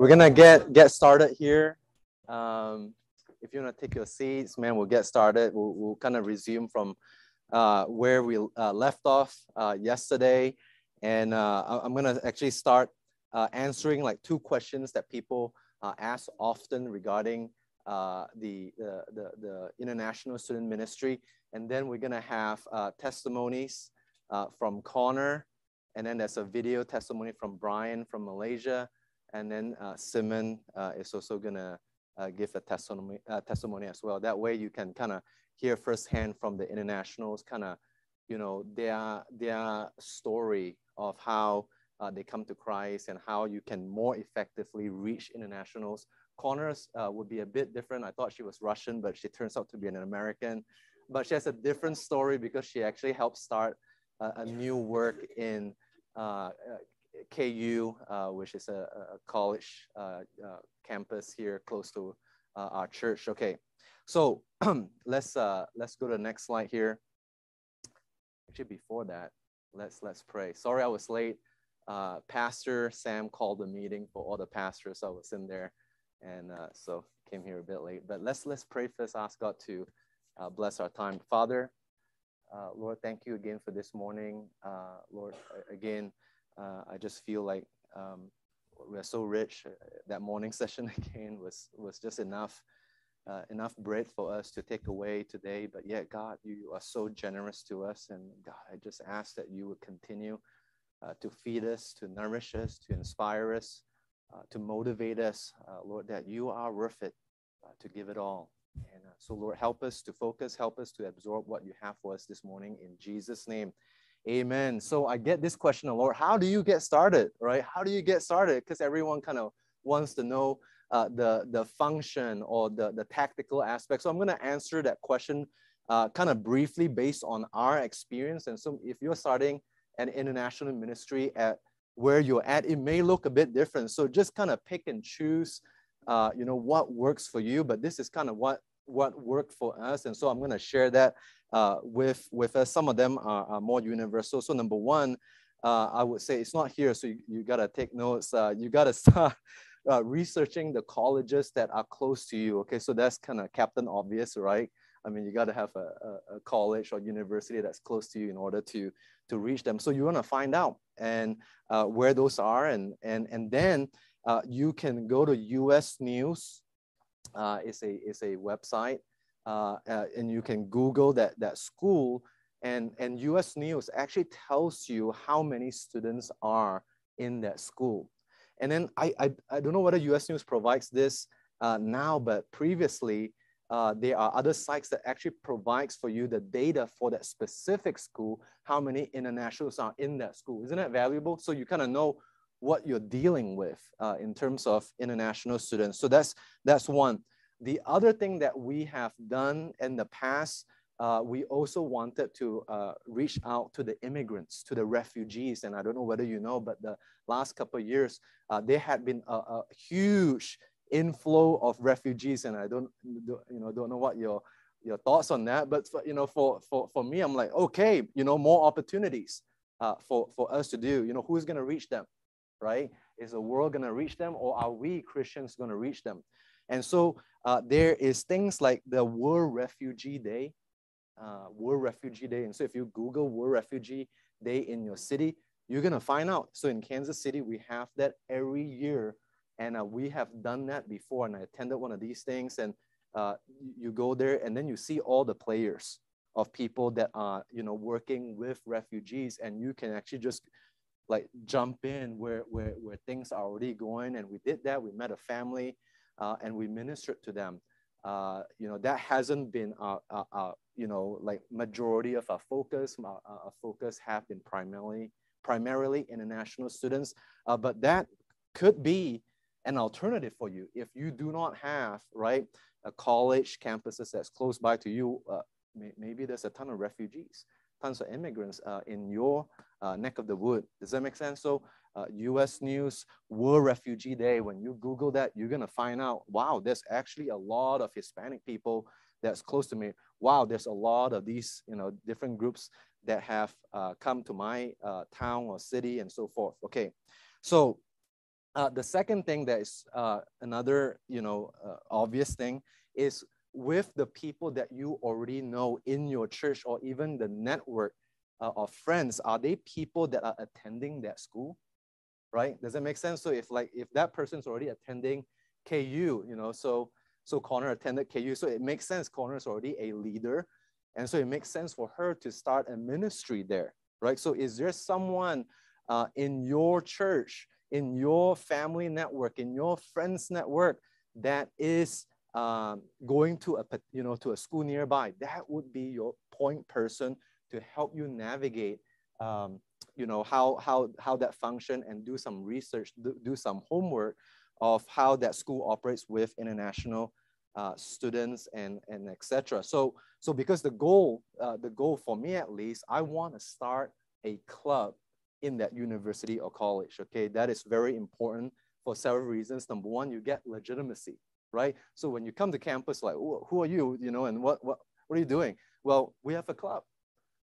we're gonna get get started here. Um, if you wanna take your seats, man, we'll get started. We'll, we'll kind of resume from uh, where we uh, left off uh, yesterday, and uh, I'm gonna actually start uh, answering like two questions that people ask often regarding the, the, the the international student ministry, and then we're gonna have testimonies from Connor, and then there's a video testimony from Brian from Malaysia and then uh, Simon uh, is also gonna uh, give a testimony, uh, testimony as well. That way you can kind of hear firsthand from the internationals, kind of, you know, their, their story of how uh, they come to Christ and how you can more effectively reach internationals. Connor's uh, would be a bit different. I thought she was Russian, but she turns out to be an American. But she has a different story because she actually helped start a new work in uh, KU, uh, which is a, a college uh, uh, campus here close to our church. Okay, so let's let's go to the next slide here. Actually, before that, let's let's pray. Sorry, I was late. Pastor Sam called the meeting for all the pastors. So I was in there, and so came here a bit late. But let's let's pray first. Ask God to bless our time, Father. Uh, Lord, thank you again for this morning. Uh, Lord, again, uh, I just feel like um, we're so rich. Uh, that morning session again was was just enough. Uh, enough bread for us to take away today, but yet, God, you are so generous to us. And God, I just ask that you would continue uh, to feed us, to nourish us, to inspire us, uh, to motivate us, uh, Lord, that you are worth it to give it all. And so, Lord, help us to focus, help us to absorb what you have for us this morning in Jesus' name. Amen. So I get this question a lot. How do you get started, right? How do you get started? Because everyone kind of wants to know uh, the, the function or the, the tactical aspect. So I'm going to answer that question uh, kind of briefly based on our experience. And so if you're starting an international ministry at where you're at, it may look a bit different. So just kind of pick and choose, uh, you know, what works for you. But this is kind of what what worked for us. And so I'm going to share that uh, with, with us. Some of them are, are more universal. So number one, uh, I would say it's not here, so you, you got to take notes. Uh, you got to start uh, researching the colleges that are close to you. Okay, so that's kind of Captain Obvious, right? I mean, you got to have a, a, college or university that's close to you in order to, to reach them. So you want to find out and uh, where those are. And, and, and then uh, you can go to US News uh, is a is a website, uh, uh, and you can Google that that school, and and U.S. News actually tells you how many students are in that school, and then I I, I don't know whether U.S. News provides this uh, now, but previously. Uh, there are other sites that actually provides for you the data for that specific school, how many internationals are in that school. Isn't that valuable? So you kind of know what you're dealing with uh, in terms of international students. So that's, that's one. The other thing that we have done in the past, uh, we also wanted to uh, reach out to the immigrants, to the refugees. And I don't know whether you know, but the last couple of years, uh, there had been a, a, huge inflow of refugees. And I don't, you know, don't know what your, your thoughts on that. But, for, you know, for, for, for me, I'm like, okay, you know, more opportunities uh, for, for us to do. You know, who's going to reach them? Right? Is the world going to reach them or are we Christians going to reach them? And so uh, there is things like the World Refugee Day, uh, World Refugee Day. And so if you Google World Refugee Day in your city, you're going to find out. So in Kansas City, we have that every year. And uh, we have done that before. And I attended one of these things. And uh, you go there and then you see all the players of people that are, you know, working with refugees. And you can actually just like jump in where, where, where things are already going. And we did that. We met a family uh, and we ministered to them. Uh, you know, that hasn't been, our, our, our, you know, like majority of our focus. Our, our, focus have been primarily, primarily international students. Uh, but that could be an alternative for you. If you do not have, right, a college campuses that's close by to you, uh, may, maybe there's a ton of refugees, tons of immigrants uh, in your uh, neck of the wood. Does that make sense? So US uh, News World Refugee Day, when you Google that, you're gonna find out, wow, there's actually a lot of Hispanic people that's close to me. Wow, there's a lot of these, you know, different groups that have uh, come to my uh, town or city and so forth. Okay, so uh, the second thing that is another, you know, obvious thing is with the people that you already know in your church or even the network uh, of friends, are they people that are attending that school? Right? Does that make sense? So if like if that person's already attending KU, you know, so so Connor attended KU, so it makes sense. Connor is already a leader, and so it makes sense for her to start a ministry there, right? So is there someone uh, in your church, in your family network, in your friends network that is um, going to a you know to a school nearby? That would be your point person to help you navigate. Um, you know how how how that function and do some research do, do some homework of how that school operates with international uh, students and, and etc. So, so because the goal, uh, the goal for me at least, I want to start a club in that university or college, okay? That is very important for several reasons. Number one, you get legitimacy, right? So when you come to campus, like, who are you, you know, and what, what, what are you doing? Well, we have a club,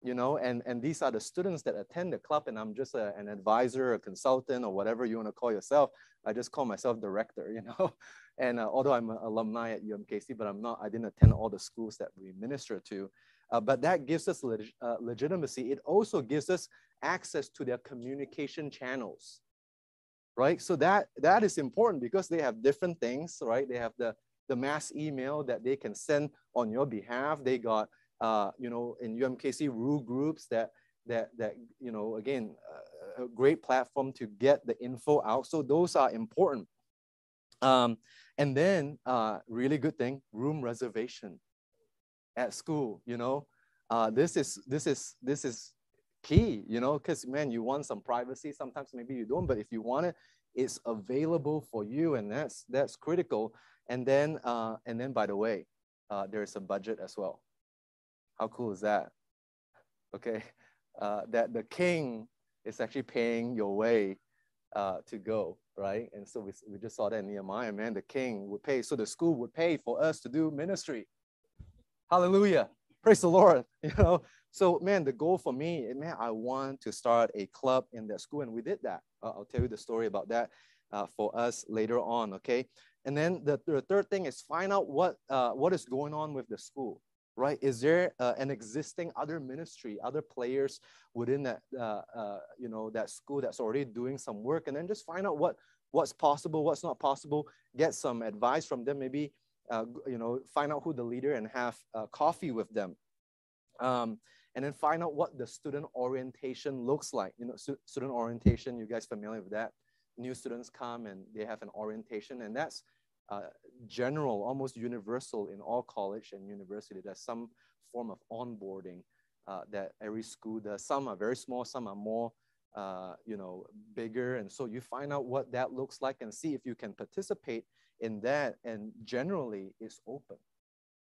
you know, and, and these are the students that attend the club and I'm just a, an advisor, a consultant or whatever you want to call yourself. I just call myself director, you know, and uh, although I'm an alumni at UMKC, but I'm not, I didn't attend all the schools that we minister to. Uh, but that gives us leg uh, legitimacy. It also gives us access to their communication channels, right? So that, that is important because they have different things, right? They have the, the mass email that they can send on your behalf. They got uh, you know, in UMKC rule groups that, that, that you know, again, uh, a great platform to get the info out. So those are important. Um, and then uh, really good thing, room reservation at school, you know, uh, this is, this is, this is key, you know, because man, you want some privacy. Sometimes maybe you don't, but if you want it, it's available for you, and that's that's critical. And then, uh, and then by the way, uh, there's a budget as well. How cool is that? Okay, uh, that the king is actually paying your way uh, to go, right? And so we, we just saw that in Nehemiah, man, the king would pay. So the school would pay for us to do ministry. Hallelujah. Praise the Lord. You know, so man, the goal for me, man, I want to start a club in that school, and we did that. Uh, I'll tell you the story about that uh, for us later on, okay? And then the, the third thing is find out what uh, what is going on with the school right? Is there uh, an existing other ministry, other players within that, uh, uh, you know, that school that's already doing some work, and then just find out what what's possible, what's not possible. Get some advice from them. Maybe, uh, you know, find out who the leader and have uh, coffee with them. Um, and then find out what the student orientation looks like. You know, student orientation. You guys familiar with that? New students come and they have an orientation, and that's uh, general, almost universal in all college and university. There's some form of onboarding uh, that every school does. Some are very small, some are more, uh, you know, bigger. And so you find out what that looks like and see if you can participate in that. And generally, it's open.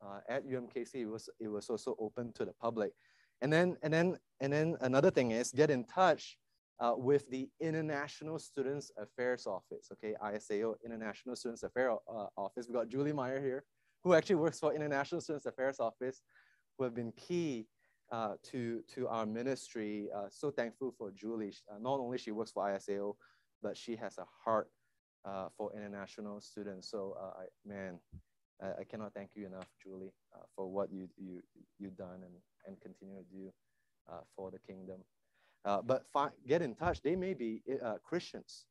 Uh, at UMKC, it was it was also open to the public. And then and then and then another thing is get in touch uh, with the International Students Affairs Office, okay, ISAO, International Students Affairs uh, Office. We've got Julie Meyer here, who actually works for International Students Affairs Office, who have been key uh, to, to our ministry. Uh, so thankful for Julie. Uh, not only she works for ISAO, but she has a heart uh, for international students. So I, man, I, I, cannot thank you enough, Julie, for what you, you, you've done and, and continue to do for the kingdom. Uh, but get in touch. They may be uh, Christians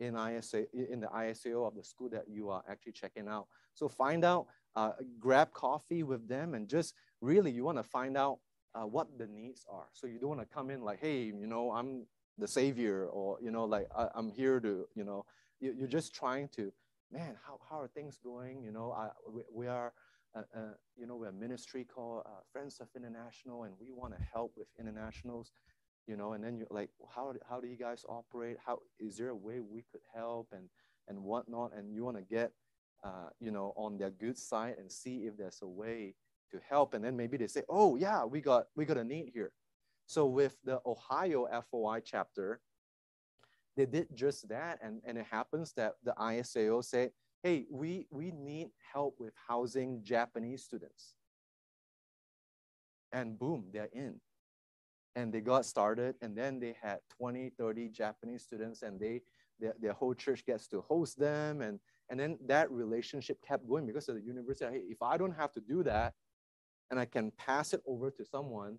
in ISA in the ISAO of the school that you are actually checking out. So find out, uh, grab coffee with them, and just really you want to find out uh, what the needs are. So you don't want to come in like, hey, you know, I'm the savior, or you know, like I, am here to, you know, you, you're just trying to, man, how, how are things going? You know, I, we, we are. Uh, uh, you know, we're a ministry called uh, Friends of International, and we want to help with internationals you know and then you're like how, how do you guys operate how is there a way we could help and and whatnot, and you want to get, uh, you know, on their good side and see if there's a way to help. And then maybe they say, oh yeah, we got we got a need here. So with the Ohio FOI chapter, they did just that, and, and it happens that the ISAO said, hey, we, we need help with housing Japanese students. And boom, they're in. And they got started, and then they had 20, 30 Japanese students, and they their, their whole church gets to host them. And, and then that relationship kept going because of the university. Hey, if I don't have to do that and I can pass it over to someone,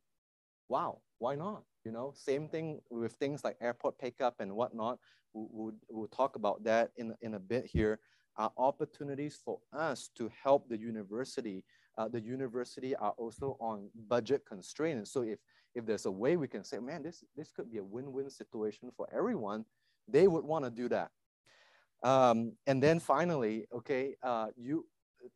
wow, why not? You know, same thing with things like airport pickup and whatnot. We'll, we'll, we'll talk about that in, in a bit here. Uh, opportunities for us to help the university. Uh, the university are also on budget constraints. So if, if there's a way we can say, man, this, this could be a win-win situation for everyone, they would want to do that. Um, and then finally, okay, uh, you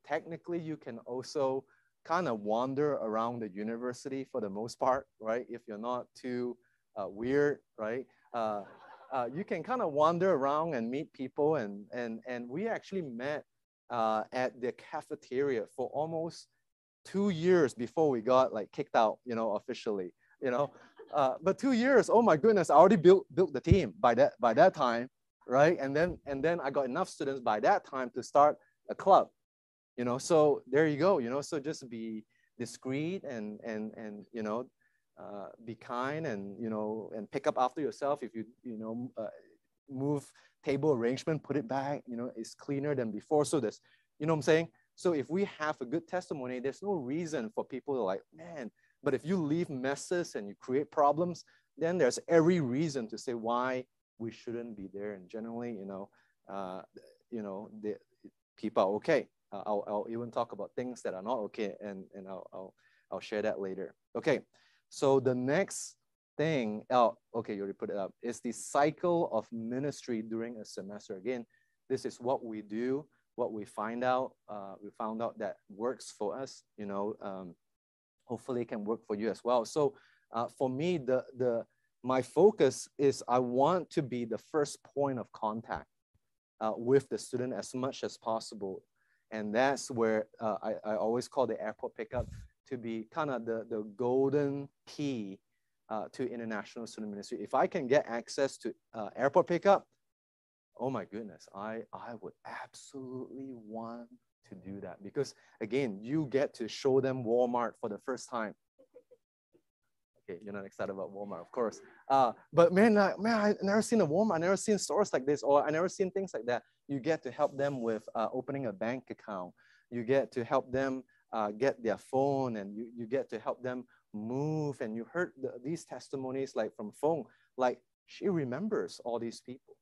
technically you can also kind of wander around the university for the most part, right? If you're not too uh, weird, right? Uh, uh, you can kind of wander around and meet people. And, and, and we actually met uh, at the cafeteria for almost two years before we got like kicked out, you know, officially, you know. Uh, but two years, oh my goodness, I already built, built the team by that, by that time, right? And then, and then I got enough students by that time to start a club you know so there you go you know so just be discreet and and and you know uh, be kind and you know and pick up after yourself. If you you know uh, move table arrangement put it back you know it's cleaner than before. So there's you know what i'm saying? So if we have a good testimony there's no reason for people to like man but if you leave messes and you create problems then there's every reason to say why we shouldn't be there. And generally you know uh, you know the people are okay uh, I'll, I'll even talk about things that are not okay, and, and I'll, I'll, I'll share that later. Okay, so the next thing, oh, okay, you already put it up, is the cycle of ministry during a semester. Again, this is what we do, what we find out. Uh, we found out that works for us, you know, um, hopefully it can work for you as well. So uh, for me, the, the, my focus is I want to be the first point of contact uh, with the student as much as possible and that's where uh, I, I always call the airport pickup to be kind of the, the golden key uh, to international student ministry. If I can get access to uh, airport pickup, oh my goodness, I, I would absolutely want to do that because again, you get to show them Walmart for the first time. Okay, you're not excited about Walmart, of course. Uh, but man, uh, man, I never seen a Walmart. I never seen stores like this, or I never seen things like that. You get to help them with uh, opening a bank account. You get to help them uh, get their phone, and you, you get to help them move. And you heard the, these testimonies like from Fong, like she remembers all these people,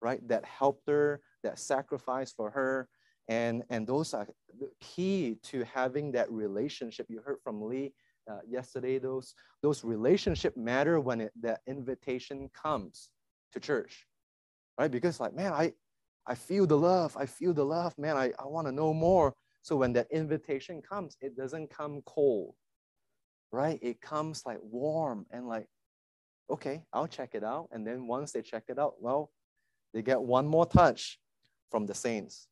right? That helped her, that sacrificed for her. And, and those are the key to having that relationship. You heard from Lee uh, yesterday, those, those relationship matter when it, that invitation comes to church, right? Because like, man, I, I feel the love. I feel the love, man. I, I want to know more. So when that invitation comes, it doesn't come cold, right? It comes like warm and like, okay, I'll check it out. And then once they check it out, well, they get one more touch from the saints.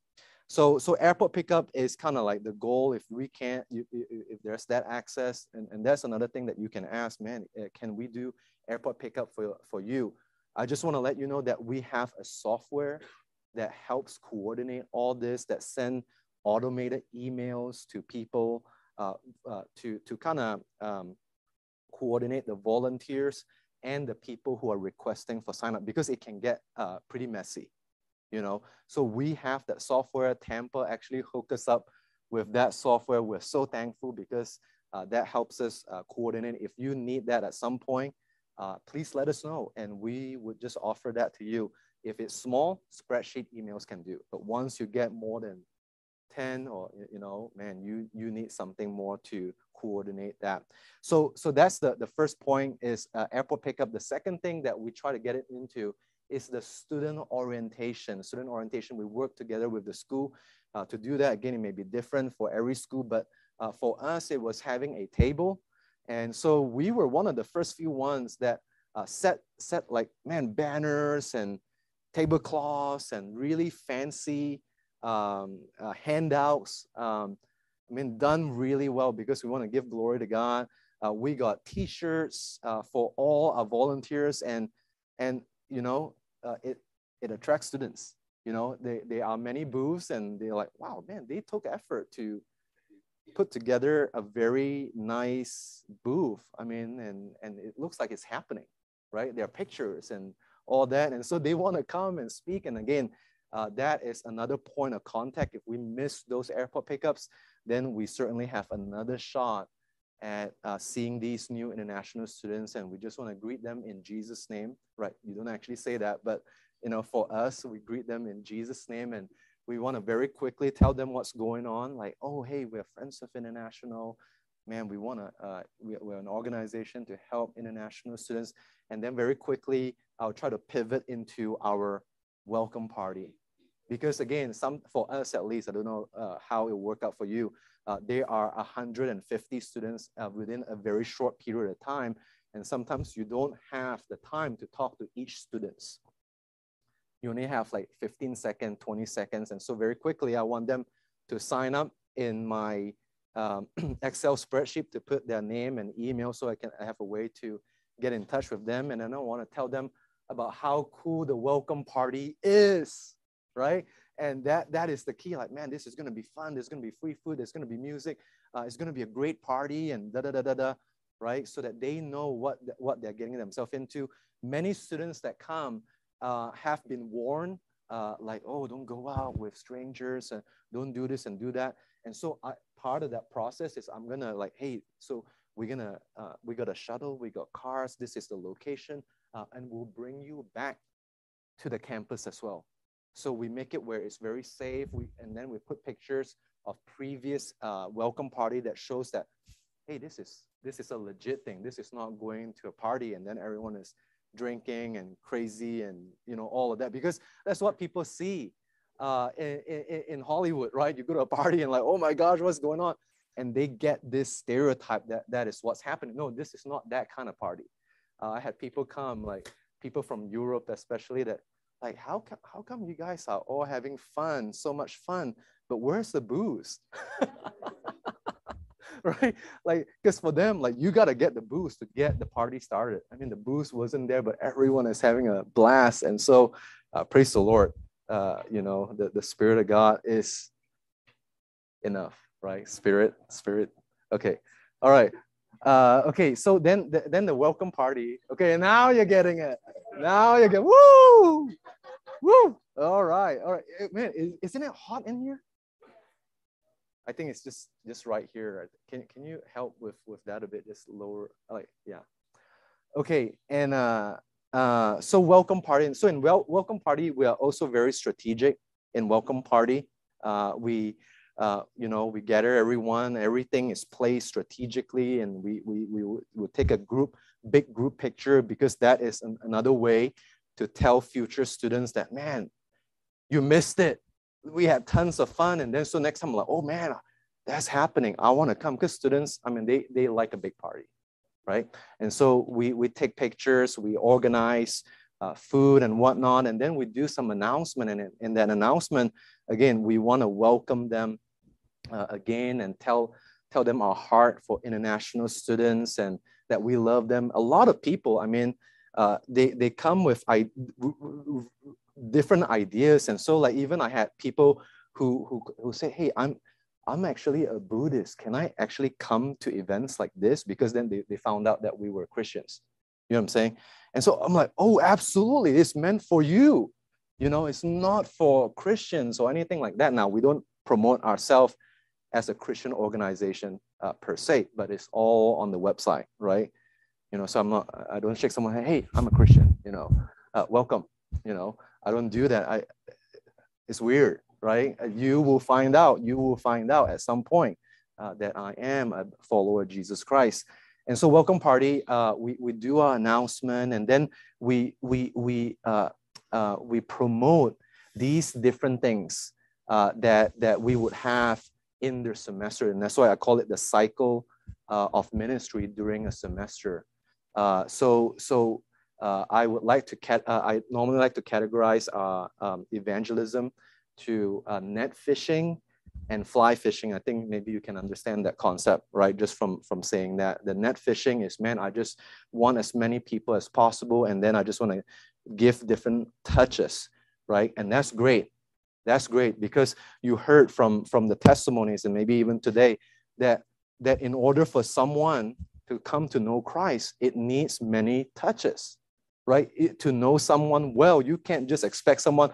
So, so airport pickup is kind of like the goal. If we can't, if there's that access, and, and that's another thing that you can ask, man, eh, can we do airport pickup for, for you? I just want to let you know that we have a software that helps coordinate all this, that send automated emails to people uh, uh, to, to kind of um, coordinate the volunteers and the people who are requesting for sign up because it can get uh, pretty messy you know. So we have that software. Tampa actually hook us up with that software. We're so thankful because uh, that helps us uh, coordinate. If you need that at some point, uh, please let us know, and we would just offer that to you. If it's small, spreadsheet emails can do. But once you get more than 10 or you know man you you need something more to coordinate that so so that's the the first point is uh, airport pickup the second thing that we try to get it into is the student orientation. Student orientation, we work together with the school uh, to do that. Again, it may be different for every school, but uh, for us, it was having a table. And so we were one of the first few ones that uh, set, set like, man, banners and, tablecloths and really fancy um, uh, handouts. Um, I mean, done really well because we want to give glory to God. Uh, we got T-shirts uh, for all our volunteers, and and you know, uh, it it attracts students. You know, they, there are many booths, and they're like, wow, man, they took effort to put together a very nice booth. I mean, and and it looks like it's happening, right? There are pictures and all that, and so they want to come and speak. And again, uh, that is another point of contact. If we miss those airport pickups, then we certainly have another shot at uh, seeing these new international students, and we just want to greet them in Jesus' name. Right? You don't actually say that, but you know, for us, we greet them in Jesus' name, and we want to very quickly tell them what's going on. Like, oh, hey, we're Friends of International. Man, we want to. Uh, we, we're an organization to help international students, and then very quickly, I'll try to pivot into our welcome party. Because again some for us at least i don't know uh, how it worked out for you uh, there are 150 students uh, within a very short period of time and sometimes you don't have the time to talk to each students. You only have like 15 seconds 20 seconds and so very quickly i want them to sign up in my um, excel spreadsheet to put their name and email so i can I have a way to get in touch with them and then i want to tell them about how cool the welcome party is, right? And that that is the key. Like, man, this is gonna be fun. There's gonna be free food. There's gonna be music. Uh, it's gonna be a great party, and da da da da da, right? So that they know what what they're getting themselves into. Many students that come uh, have been warned, uh, like, oh, don't go out with strangers, and don't do this and do that. And so I, part of that process is I'm gonna like, hey, so we're gonna uh, we got a shuttle, we got cars. This is the location uh, and we'll bring you back to the campus as well. So we make it where it's very safe. We, and then we put pictures of previous uh, welcome party that shows that, hey, this is, this is a legit thing. This is not going to a party and then everyone is drinking and crazy and you know all of that because that's what people see uh, in, in, in Hollywood, right? You go to a party and like, oh my gosh, what's going on? And they get this stereotype that that is what's happening. No, this is not that kind of party. Uh, I had people come, like people from Europe, especially that, like, how, how come you guys are all having fun, so much fun, but where's the booze? right? Like, because for them, like, you got to get the booze to get the party started. I mean, the booze wasn't there, but everyone is having a blast. And so, uh, praise the Lord. Uh, you know, the, the Spirit of God is enough, right? Spirit, Spirit. Okay. All right. Uh, okay, so then the, then the welcome party. Okay, now you're getting it. Now you get woo, woo. All right, all right. Eh, man, is, not it hot in here? I think it's just just right here. Can can you help with with that a bit? Just lower, like yeah. Okay, and uh, uh, so welcome party. And so in wel- welcome party, we are also very strategic in welcome party. Uh, we uh, you know, we gather everyone, everything is placed strategically, and we, we, we will take a group, big group picture because that is an, another way to tell future students that, man, you missed it. We had tons of fun. And then so next time, I'm like, oh man, that's happening. I want to come because students, I mean, they, they like a big party, right? And so we, we take pictures, we organize uh, food and whatnot, and then we do some announcement. And in, in that announcement, again, we want to welcome them uh, again and tell tell them our heart for international students and that we love them. A lot of people, I mean, uh, they they come with I, different ideas, and so like even I had people who who who say, "Hey, I'm I'm actually a Buddhist. Can I actually come to events like this?" Because then they, they found out that we were Christians. You know what I'm saying? And so I'm like, "Oh, absolutely! It's meant for you." You know, it's not for Christians or anything like that. Now we don't promote ourselves as a Christian organization uh, per se, but it's all on the website, right? You know, so I'm not, I don't shake someone, hey, I'm a Christian, you know, uh, welcome, you know, I don't do that. I, it's weird, right? You will find out, you will find out at some point uh, that I am a follower of Jesus Christ. And so welcome party, uh, we, we do our announcement and then we, we, we, uh, uh, we promote these different things uh, that, that we would have in their semester. And that's why I call it the cycle uh, of ministry during a semester. Uh, so, so uh, I would like to, cat- uh, I normally like to categorize uh, um, evangelism to uh, net fishing and fly fishing. I think maybe you can understand that concept, right? Just from, from saying that. The net fishing is, man, I just want as many people as possible. And then I just want to give different touches, right? And that's great. That's great because you heard from, from the testimonies and maybe even today that, that in order for someone to come to know Christ, it needs many touches, right? It, to know someone well, you can't just expect someone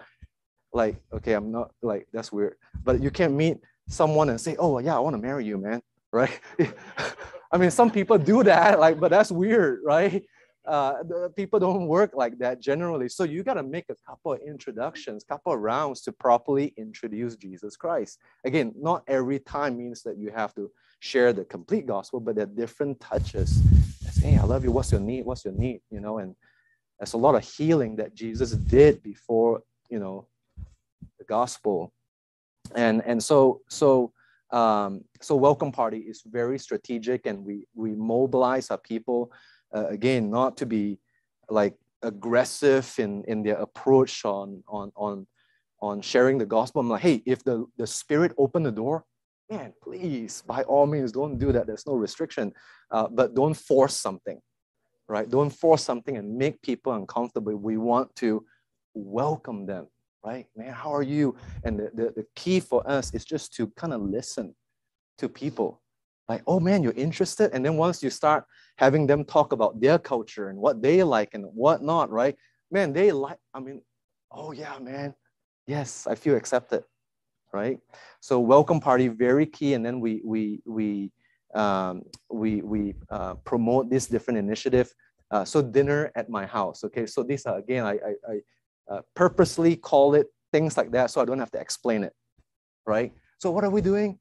like, okay, I'm not like, that's weird. But you can't meet someone and say, oh, yeah, I want to marry you, man, right? I mean, some people do that, like, but that's weird, right? Uh, people don't work like that generally. So you got to make a couple of introductions, couple of rounds to properly introduce Jesus Christ. Again, not every time means that you have to share the complete gospel, but there are different touches. Say, hey, I love you. What's your need? What's your need? You know, and there's a lot of healing that Jesus did before, you know, the gospel. And and so so um, so welcome party is very strategic, and we we mobilize our people uh, again, not to be like aggressive in, in their approach on, on, on, on sharing the gospel. I'm like, hey, if the, the Spirit opened the door, man, please, by all means, don't do that. There's no restriction. Uh, but don't force something, right? Don't force something and make people uncomfortable. We want to welcome them, right? Man, how are you? And the, the, the key for us is just to kind of listen to people like, oh man, you're interested. And then once you start having them talk about their culture and what they like and what not, right? Man, they like, I mean, oh yeah, man. Yes, I feel accepted, right? So welcome party, very key. And then we we we um, we we uh, promote this different initiative. Uh, so dinner at my house. Okay, so these are again, I I, I uh, purposely call it things like that so I don't have to explain it, right? So what are we doing?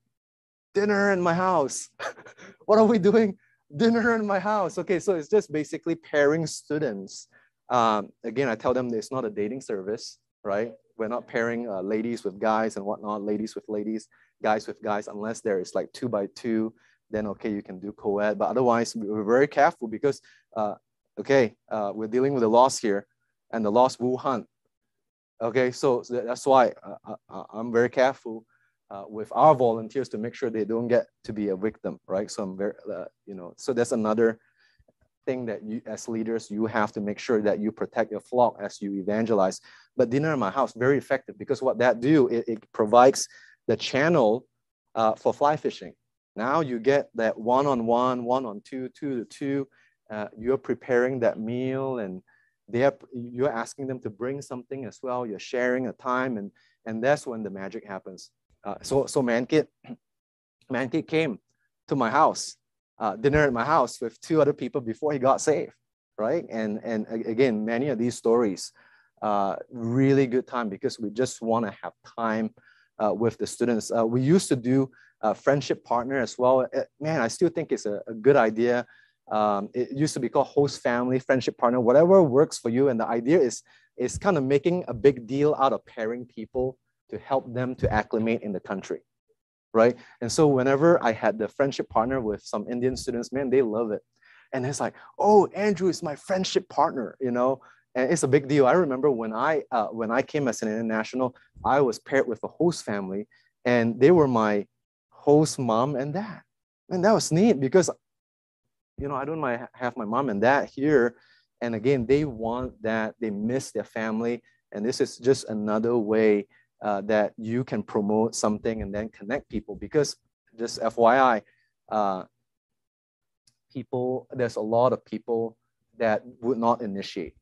Dinner in my house. what are we doing? Dinner in my house. Okay, so it's just basically pairing students. Um, again, I tell them it's not a dating service, right? We're not pairing uh, ladies with guys and whatnot, ladies with ladies, guys with guys, unless there is like two by two, then okay, you can do co-ed. But otherwise, we're very careful because, uh, okay, uh, we're dealing with the loss here and the lost will hunt. Okay, so that's why uh, uh, I'm very careful uh, with our volunteers to make sure they don't get to be a victim, right? So I'm very, uh, you know, so that's another thing that you, as leaders, you have to make sure that you protect your flock as you evangelize. But dinner in my house, very effective because what that do, it, it provides the channel uh, for fly fishing. Now you get that one-on-one, one-on-two, two to two. Uh, you're preparing that meal and they are, you're asking them to bring something as well. You're sharing a time and, and that's when the magic happens. Uh, so so Mankit, Mankit came to my house, uh, dinner at my house with two other people before he got saved, right? And and again, many of these stories, uh, really good time because we just want to have time uh, with the students. Uh, we used to do a friendship partner as well. Man, I still think it's a, a good idea. Um, it used to be called host family, friendship partner, whatever works for you. And the idea is is kind of making a big deal out of pairing people to help them to acclimate in the country, right? And so whenever I had the friendship partner with some Indian students, man, they love it. And it's like, oh, Andrew is my friendship partner, you know, and it's a big deal. I remember when I uh, when I came as an international, I was paired with a host family, and they were my host mom and dad, and that was neat because, you know, I don't have my mom and dad here, and again, they want that they miss their family, and this is just another way uh, that you can promote something and then connect people because just FYI, uh, people, there's a lot of people that would not initiate.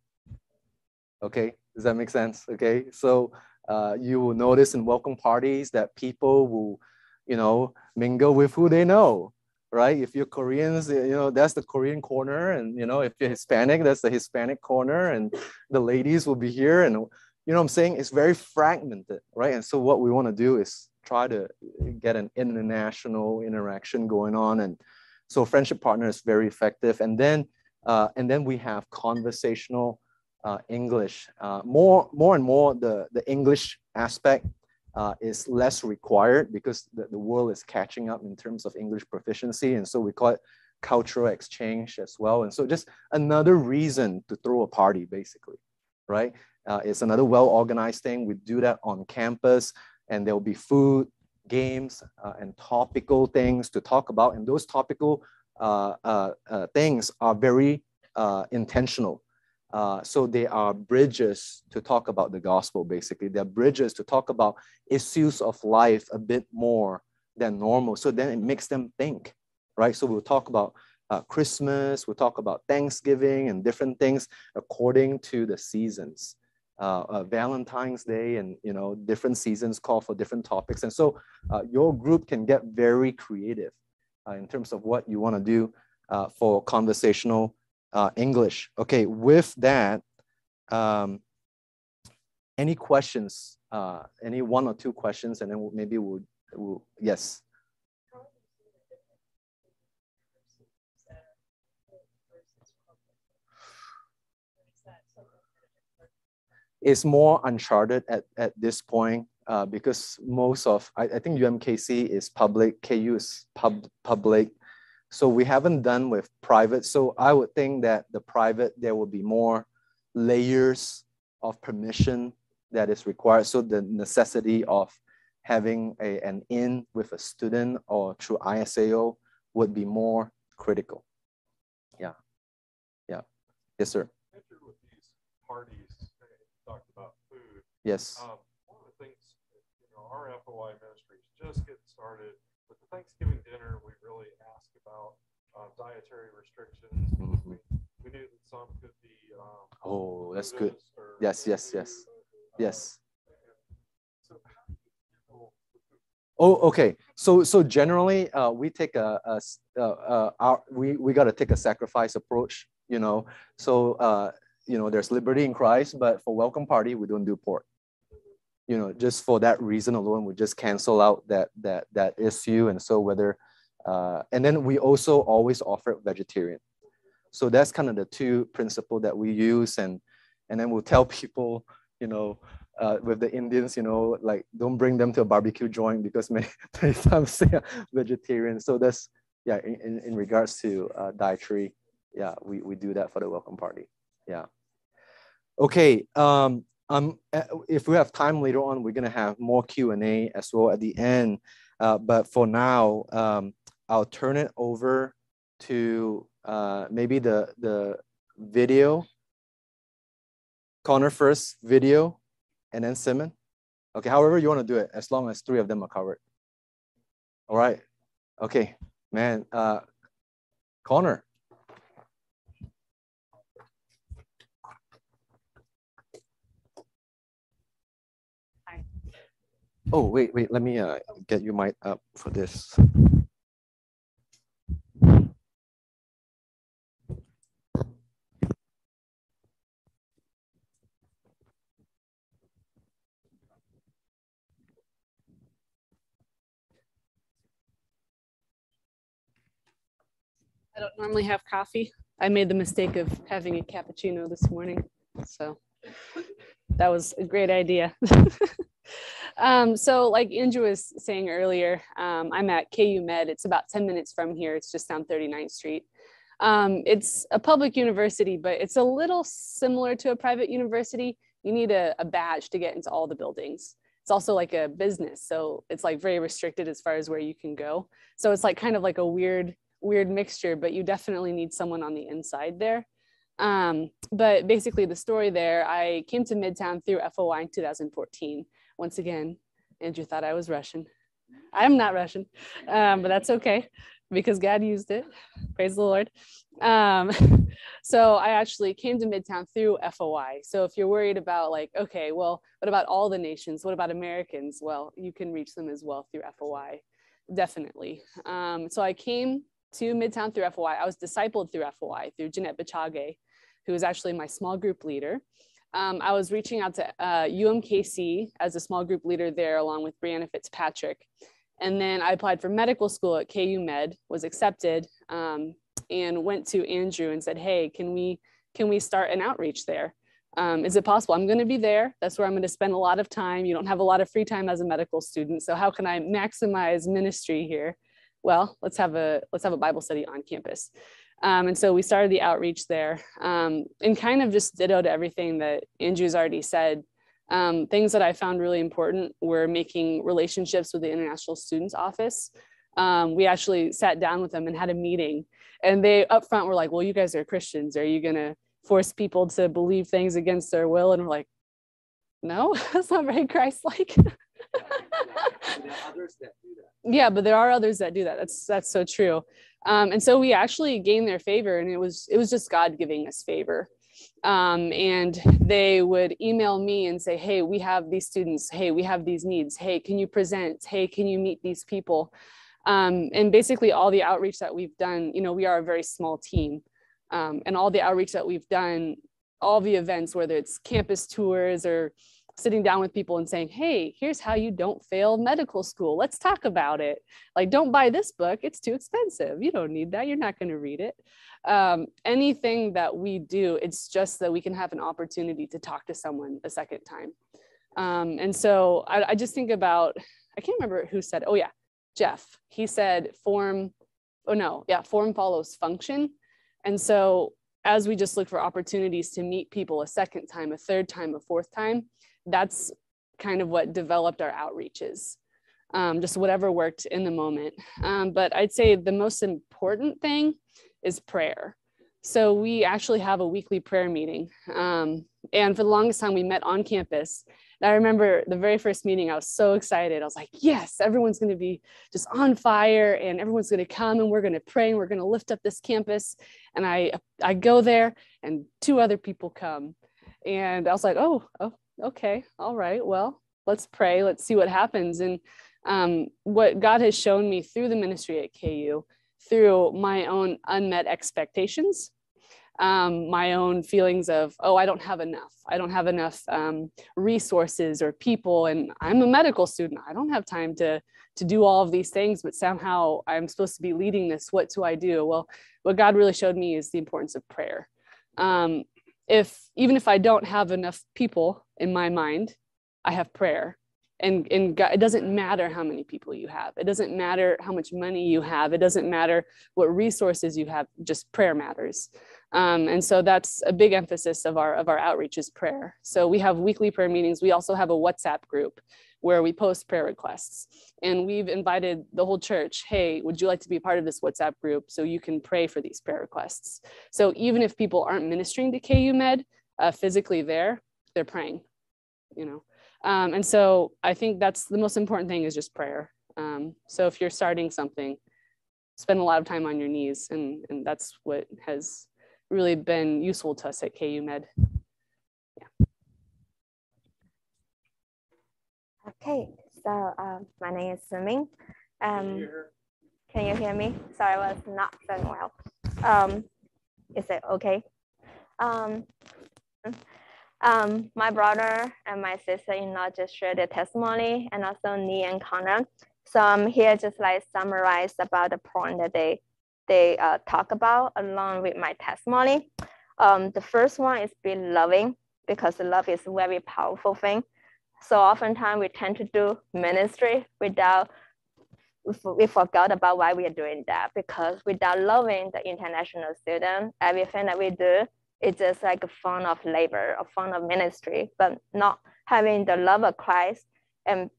Okay, does that make sense? Okay, so uh, you will notice in welcome parties that people will, you know, mingle with who they know, right? If you're Koreans, you know, that's the Korean corner. And, you know, if you're Hispanic, that's the Hispanic corner. And the ladies will be here. And you know what I'm saying? It's very fragmented, right? And so what we want to do is try to get an international interaction going on. And so friendship partner is very effective. And then, uh, and then we have conversational uh, English. Uh, more, more and more, the, the English aspect uh, is less required because the, the world is catching up in terms of English proficiency. And so we call it cultural exchange as well. And so just another reason to throw a party, basically, right? Uh, it's another well-organized thing. We do that on campus and there'll be food, games, uh, and topical things to talk about. And those topical uh, uh, uh things are very uh, intentional. so they are bridges to talk about the gospel, basically. They're bridges to talk about issues of life a bit more than normal. So then it makes them think, right? So we'll talk about uh, Christmas, we'll talk about Thanksgiving and different things according to the seasons. Uh, uh, Valentine's Day and you know different seasons call for different topics, and so uh, your group can get very creative uh, in terms of what you want to do uh, for conversational English. Okay, with that, um, any questions? any one or two questions, and then maybe we'll yes. It's more uncharted at, at this point uh, because most of, I, I, think UMKC is public, KU is pub, public. So we haven't done with private. So I would think that the private, there will be more layers of permission that is required. So the necessity of having a, an in with a student or through ISAO would be more critical. Yeah. Yeah. Yes, sir. Parties, talked about food. Yes. Um, one of the things, you know, our FOI ministry is just getting started. With the Thanksgiving dinner, we really ask about uh, dietary restrictions. Mm -hmm. we, we knew that some could be. Um, oh, that's good. Yes, yes, yes. Yes. Oh, okay. So, so generally, uh, we take a, a uh, uh, our, we we got to take a sacrifice approach. You know, so uh, you know, there's liberty in Christ, but for welcome party, we don't do pork. You know, just for that reason alone, we just cancel out that that that issue. And so whether, uh, and then we also always offer vegetarian. So that's kind of the two principle that we use, and and then we'll tell people, you know, uh, with the Indians, you know, like don't bring them to a barbecue joint because many, many times they are vegetarian. So that's, yeah, in, in regards to uh, dietary, yeah, we, we do that for the welcome party. Yeah. Okay. Um, um, if we have time later on, we're gonna have more Q&A as well at the end. Uh, but for now, um, I'll turn it over to uh, maybe the, the video. Connor first, video and then Simon. Okay, however you want to do it, as long as three of them are covered. All right. Okay, man. Uh, Connor. Oh, wait, wait. Let me uh, get you mic up for this. I don't normally have coffee. I made the mistake of having a cappuccino this morning. So that was a great idea. um, so like Andrew was saying earlier, um, I'm at KU Med. It's about 10 minutes from here. It's just down 39th Street. Um, it's a public university, but it's a little similar to a private university. You need a, a badge to get into all the buildings it's also like a business so it's like very restricted as far as where you can go so it's like kind of like a weird weird mixture, but you definitely need someone on the inside there. Um, but basically, the story there, I came to Midtown through FOI in 2014. Once again, Andrew thought I was Russian. I'm not Russian, um, but that's okay because God used it. Praise the Lord. Um, so I actually came to Midtown through FOI. So if you're worried about like, okay, well, what about all the nations? What about Americans? Well, you can reach them as well through FOI, definitely. Um, so I came to Midtown through FOI. I was discipled through FOI through Jeanette Bachage, who was actually my small group leader. Um, I was reaching out to uh, UMKC as a small group leader there, along with Brianna Fitzpatrick. And then I applied for medical school at KU Med, was accepted, um, and went to Andrew and said, "Hey, can we can we start an outreach there? Um, is it possible? I'm going to be there. That's where I'm going to spend a lot of time. You don't have a lot of free time as a medical student, so how can I maximize ministry here?" well, let's have a let's have a Bible study on campus. Um, and so we started the outreach there um, and kind of just dittoed everything that Andrew's already said. Um, things that I found really important were making relationships with the International Students Office. Um, we actually sat down with them and had a meeting, and they up front were like, "Well, you guys are Christians. Are you gonna force people to believe things against their will?" And we're like, "No, that's not very Christ-like." yeah, but there are others that do that. That's that's so true. Um, and so we actually gained their favor, and it was it was just God giving us favor. Um, and they would email me and say, "Hey, we have these students. Hey, we have these needs. Hey, can you present? Hey, can you meet these people?" Um, and basically, all the outreach that we've done, you know, we are a very small team, um, and all the outreach that we've done, all the events, whether it's campus tours or sitting down with people and saying, hey, here's how you don't fail medical school. Let's talk about it. Like, don't buy this book, it's too expensive. You don't need that, you're not going to read it. Um, anything that we do, it's just that we can have an opportunity to talk to someone a second time. Um, and so I, I just think about, I can't remember who said, oh, yeah, Jeff. He said, form, oh, no, yeah, form follows function. And so as we just look for opportunities to meet people a second time, a third time, a fourth time, that's kind of what developed our outreaches. Um, just whatever worked in the moment. Um, but I'd say the most important thing is prayer. So we actually have a weekly prayer meeting. Um, and for the longest time, we met on campus. And I remember the very first meeting, I was so excited. I was like, yes, everyone's going to be just on fire and everyone's going to come and we're going to pray and we're going to lift up this campus. And I, I go there and two other people come. And I was like, oh, oh, okay, all right, well, let's pray, let's see what happens. And um, what God has shown me through the ministry at KU, through my own unmet expectations, um, my own feelings of, oh, I don't have enough. I don't have enough um, resources or people. And I'm a medical student. I don't have time to, to do all of these things, but somehow I'm supposed to be leading this. What do I do? Well, what God really showed me is the importance of prayer. Um, if even if I don't have enough people in my mind, I have prayer. And, and God, it doesn't matter how many people you have. It doesn't matter how much money you have. It doesn't matter what resources you have. Just prayer matters. Um, and so that's a big emphasis of our of our outreach is prayer. So we have weekly prayer meetings. We also have a WhatsApp group where we post prayer requests. And we've invited the whole church, hey, would you like to be part of this WhatsApp group so you can pray for these prayer requests? So even if people aren't ministering to KU Med uh, physically there, they're praying, you know. Um, and so I think that's the most important thing is just prayer. Um, so if you're starting something, spend a lot of time on your knees, and, and that's what has really been useful to us at KU Med. Okay, so um, my name is Swimming. Um, can you hear me? Sorry, I was not feeling well. Um, is it okay? Um, um, my brother and my sister-in-law just shared their testimony and also Nee and Connor. So I'm here just like summarize about the point that they they uh, talk about along with my testimony. Um, the first one is be loving because love is a very powerful thing. So oftentimes we tend to do ministry without, we forgot about why we are doing that. Because without loving the international student, everything that we do is just like a form of labor, a form of ministry, but not having the love of Christ and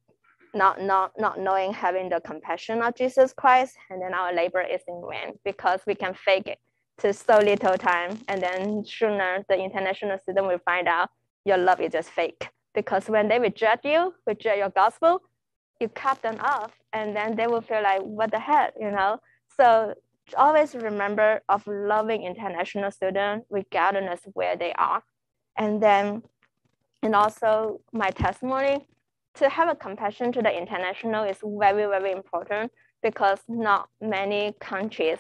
not, not, not knowing having the compassion of Jesus Christ, and then our labor is in vain because we can fake it to so little time. And then sooner the international student will find out your love is just fake because when they reject you, reject your gospel, you cut them off and then they will feel like, what the heck, you know? So always remember of loving international students regardless where they are. And then, and also my testimony, to have a compassion to the international is very, very important because not many countries,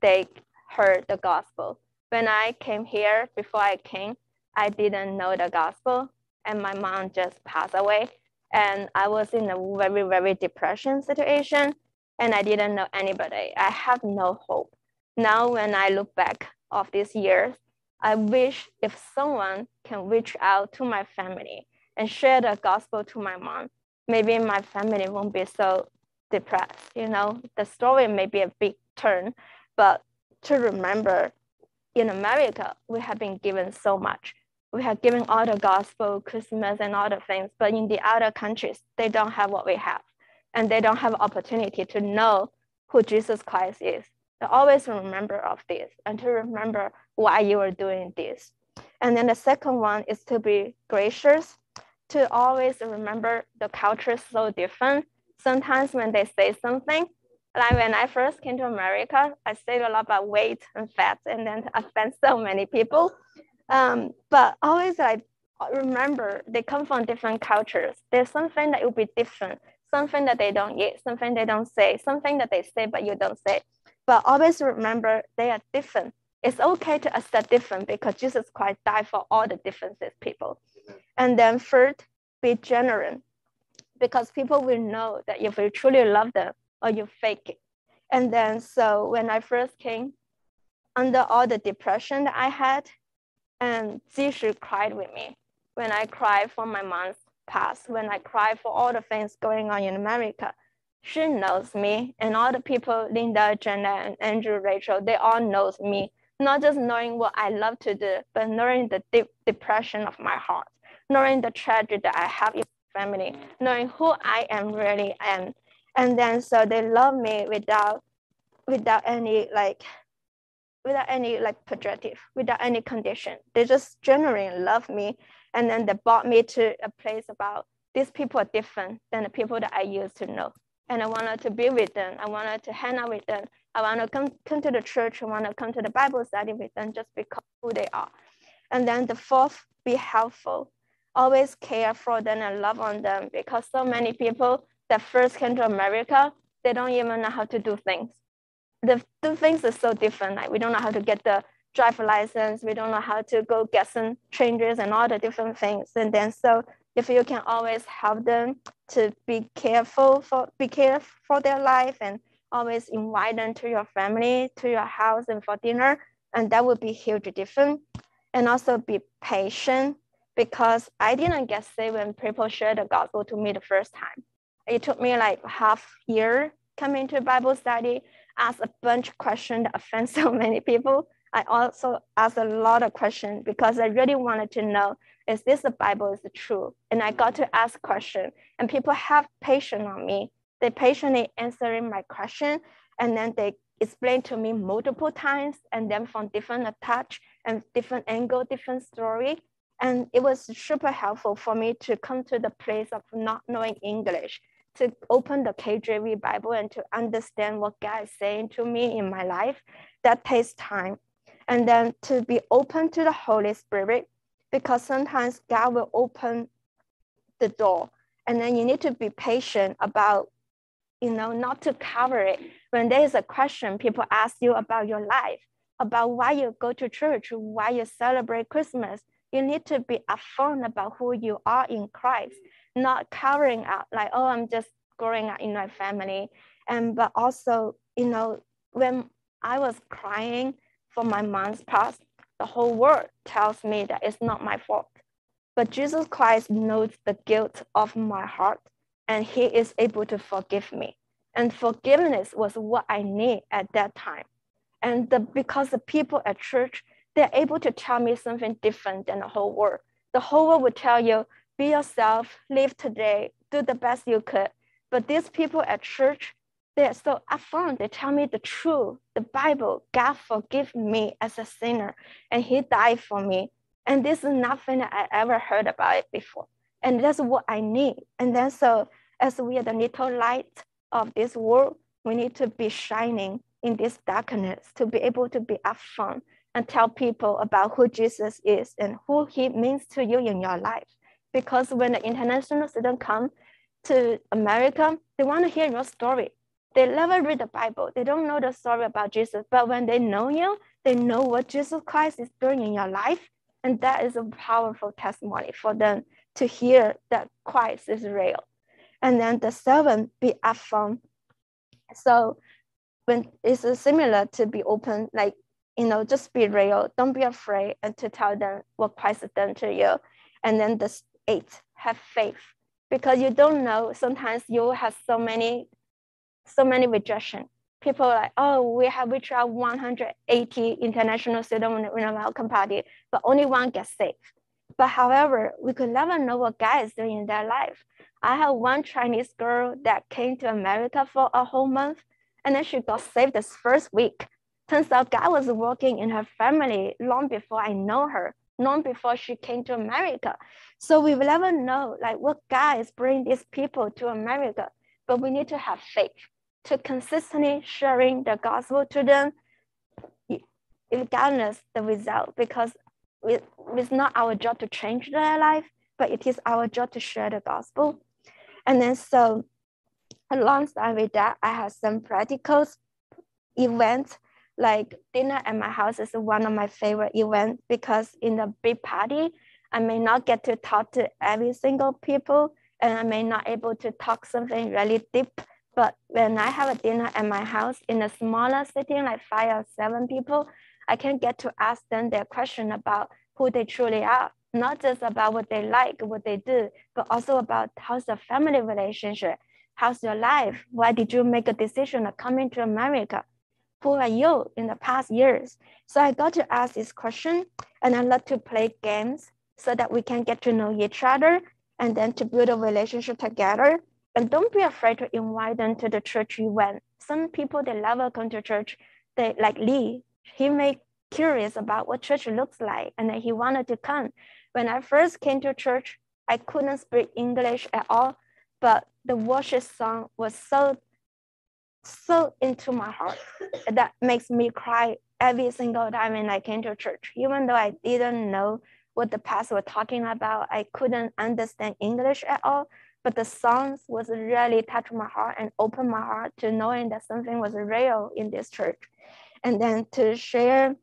they heard the gospel. When I came here, before I came, I didn't know the gospel and my mom just passed away. And I was in a very, very depression situation and I didn't know anybody. I have no hope. Now, when I look back of these years, I wish if someone can reach out to my family and share the gospel to my mom, maybe my family won't be so depressed. You know, the story may be a big turn, but to remember in America, we have been given so much. We have given all the gospel, Christmas, and all the things, but in the other countries, they don't have what we have. And they don't have opportunity to know who Jesus Christ is. To always remember of this and to remember why you are doing this. And then the second one is to be gracious, to always remember the culture is so different. Sometimes when they say something, like when I first came to America, I said a lot about weight and fat, and then I offend so many people. Um, but always I remember they come from different cultures. There's something that will be different, something that they don't eat, something they don't say, something that they say but you don't say. But always remember they are different. It's okay to accept different because Jesus Christ died for all the differences people. And then third, be genuine because people will know that if you truly love them, or you fake it. And then, so when I first came, under all the depression that I had, and Jishu cried with me. When I cried for my mom's past, when I cried for all the things going on in America, she knows me, and all the people, Linda, Jenna, and Andrew, Rachel, they all knows me. Not just knowing what I love to do, but knowing the deep depression of my heart, knowing the tragedy that I have in my family, knowing who I am really am, and then so they love me without without any like without any like projective without any condition. They just genuinely love me and then they brought me to a place about these people are different than the people that i used to know. And i wanted to be with them. I wanted to hang out with them. I want to come, come to the church. I want to come to the bible study with them just because who they are. And then the fourth be helpful. Always care for them and love on them because so many people that first came to America, they don't even know how to do things. The do things are so different. Like we don't know how to get the driver license. We don't know how to go get some changes and all the different things. And then so if you can always help them to be careful for be careful for their life and always invite them to your family, to your house and for dinner, and that would be huge difference. And also be patient because I didn't get saved when people shared the gospel to me the first time. It took me like half year coming to Bible study, ask a bunch of questions that offend so many people. I also asked a lot of questions because I really wanted to know, is this the Bible is the true? And I got to ask questions and people have patience on me. They patiently answering my question and then they explain to me multiple times and then from different touch and different angle, different story. And it was super helpful for me to come to the place of not knowing English to open the KJV Bible and to understand what God is saying to me in my life, that takes time. And then to be open to the Holy Spirit, because sometimes God will open the door. And then you need to be patient about, you know, not to cover it. When there is a question, people ask you about your life, about why you go to church, why you celebrate Christmas. You need to be upfront about who you are in Christ not covering up like oh i'm just growing up in my family. And but also you know when i was crying for my mom's past the whole world tells me that it's not my fault. But jesus christ knows the guilt of my heart and he is able to forgive me. And forgiveness was what i need at that time. And the, because the people at church they're able to tell me something different than the whole world. The whole world would tell you be yourself, live today, do the best you could. But these people at church, they're so upfront. They tell me the truth, the Bible. God forgive me as a sinner, and He died for me. And this is nothing I ever heard about it before. And that's what I need. And then so, as we are the little light of this world, we need to be shining in this darkness to be able to be upfront and tell people about who Jesus is and who He means to you in your life because when the international students come to America, they want to hear your story. They never read the Bible. They don't know the story about Jesus. But when they know you, they know what Jesus Christ is doing in your life. And that is a powerful testimony for them to hear that Christ is real. And then the seven, be upfront. So when it's similar to be open, like, you know, just be real. Don't be afraid and to tell them what Christ has done to you. And then the eight, have faith because you don't know. Sometimes you have so many so many rejection. People like, oh, we have reached out 180 international students in a welcome party, but only one gets saved. But however, we could never know what God is doing in their life. I have one Chinese girl that came to America for a whole month, and then she got saved this first week. Turns out God was working in her family long before I know her, long before she came to America. So we will never know like what God is bringing these people to America, but we need to have faith to consistently sharing the gospel to them, It regardless the result, because it's not our job to change their life, but it is our job to share the gospel. And then so alongside with that, I have some practical events like dinner at my house is one of my favorite events because in the big party, I may not get to talk to every single people and I may not able to talk something really deep. But when I have a dinner at my house in a smaller setting, like five or seven people, I can get to ask them their question about who they truly are, not just about what they like, what they do, but also about how's the family relationship, how's your life, why did you make a decision of coming to America, who are you in the past years? So I got to ask this question, and I love to play games so that we can get to know each other and then to build a relationship together. And don't be afraid to invite them to the church you went. Some people they never come to church. They like Lee, he made curious about what church looks like and he wanted to come. When I first came to church, I couldn't speak English at all, but the worship song was so, so into my heart that makes me cry every single time when I came to church. Even though I didn't know what the pastor was talking about, I couldn't understand English at all, but the songs was really touched my heart and opened my heart to knowing that something was real in this church and then to share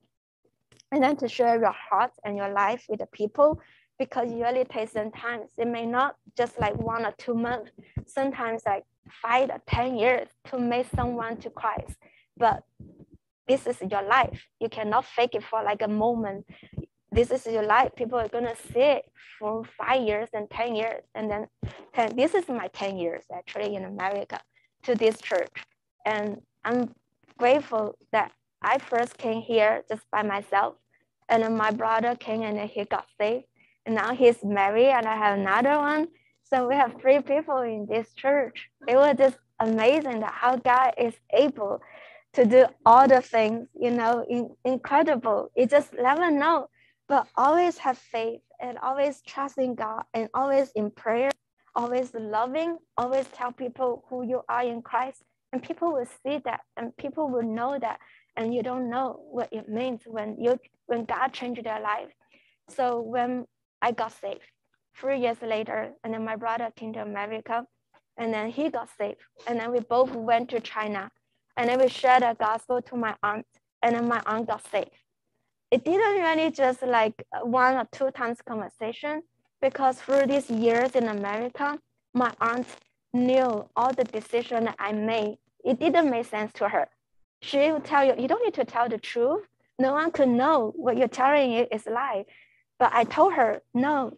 and then to share your heart and your life with the people because it really takes some time. It may not just like one or two months, sometimes like five or 10 years to make someone to Christ. But this is your life. You cannot fake it for like a moment. This is your life. People are gonna see it for five years and 10 years. And then 10, this is my 10 years actually in America to this church. And I'm grateful that I first came here just by myself, and then my brother came and then he got saved. And now he's married, and I have another one. So we have three people in this church. It was just amazing how God is able to do all the things, you know, in, incredible. You just never know, but always have faith and always trust in God and always in prayer, always loving, always tell people who you are in Christ. And people will see that and people will know that and you don't know what it means when you when God changed their life. So when I got saved, three years later, and then my brother came to America, and then he got saved, and then we both went to China, and then we shared the gospel to my aunt, and then my aunt got saved. It didn't really just like one or two times conversation, because through these years in America, my aunt knew all the decisions I made. It didn't make sense to her she will tell you, you don't need to tell the truth. No one could know what you're telling you is lie. But I told her, no,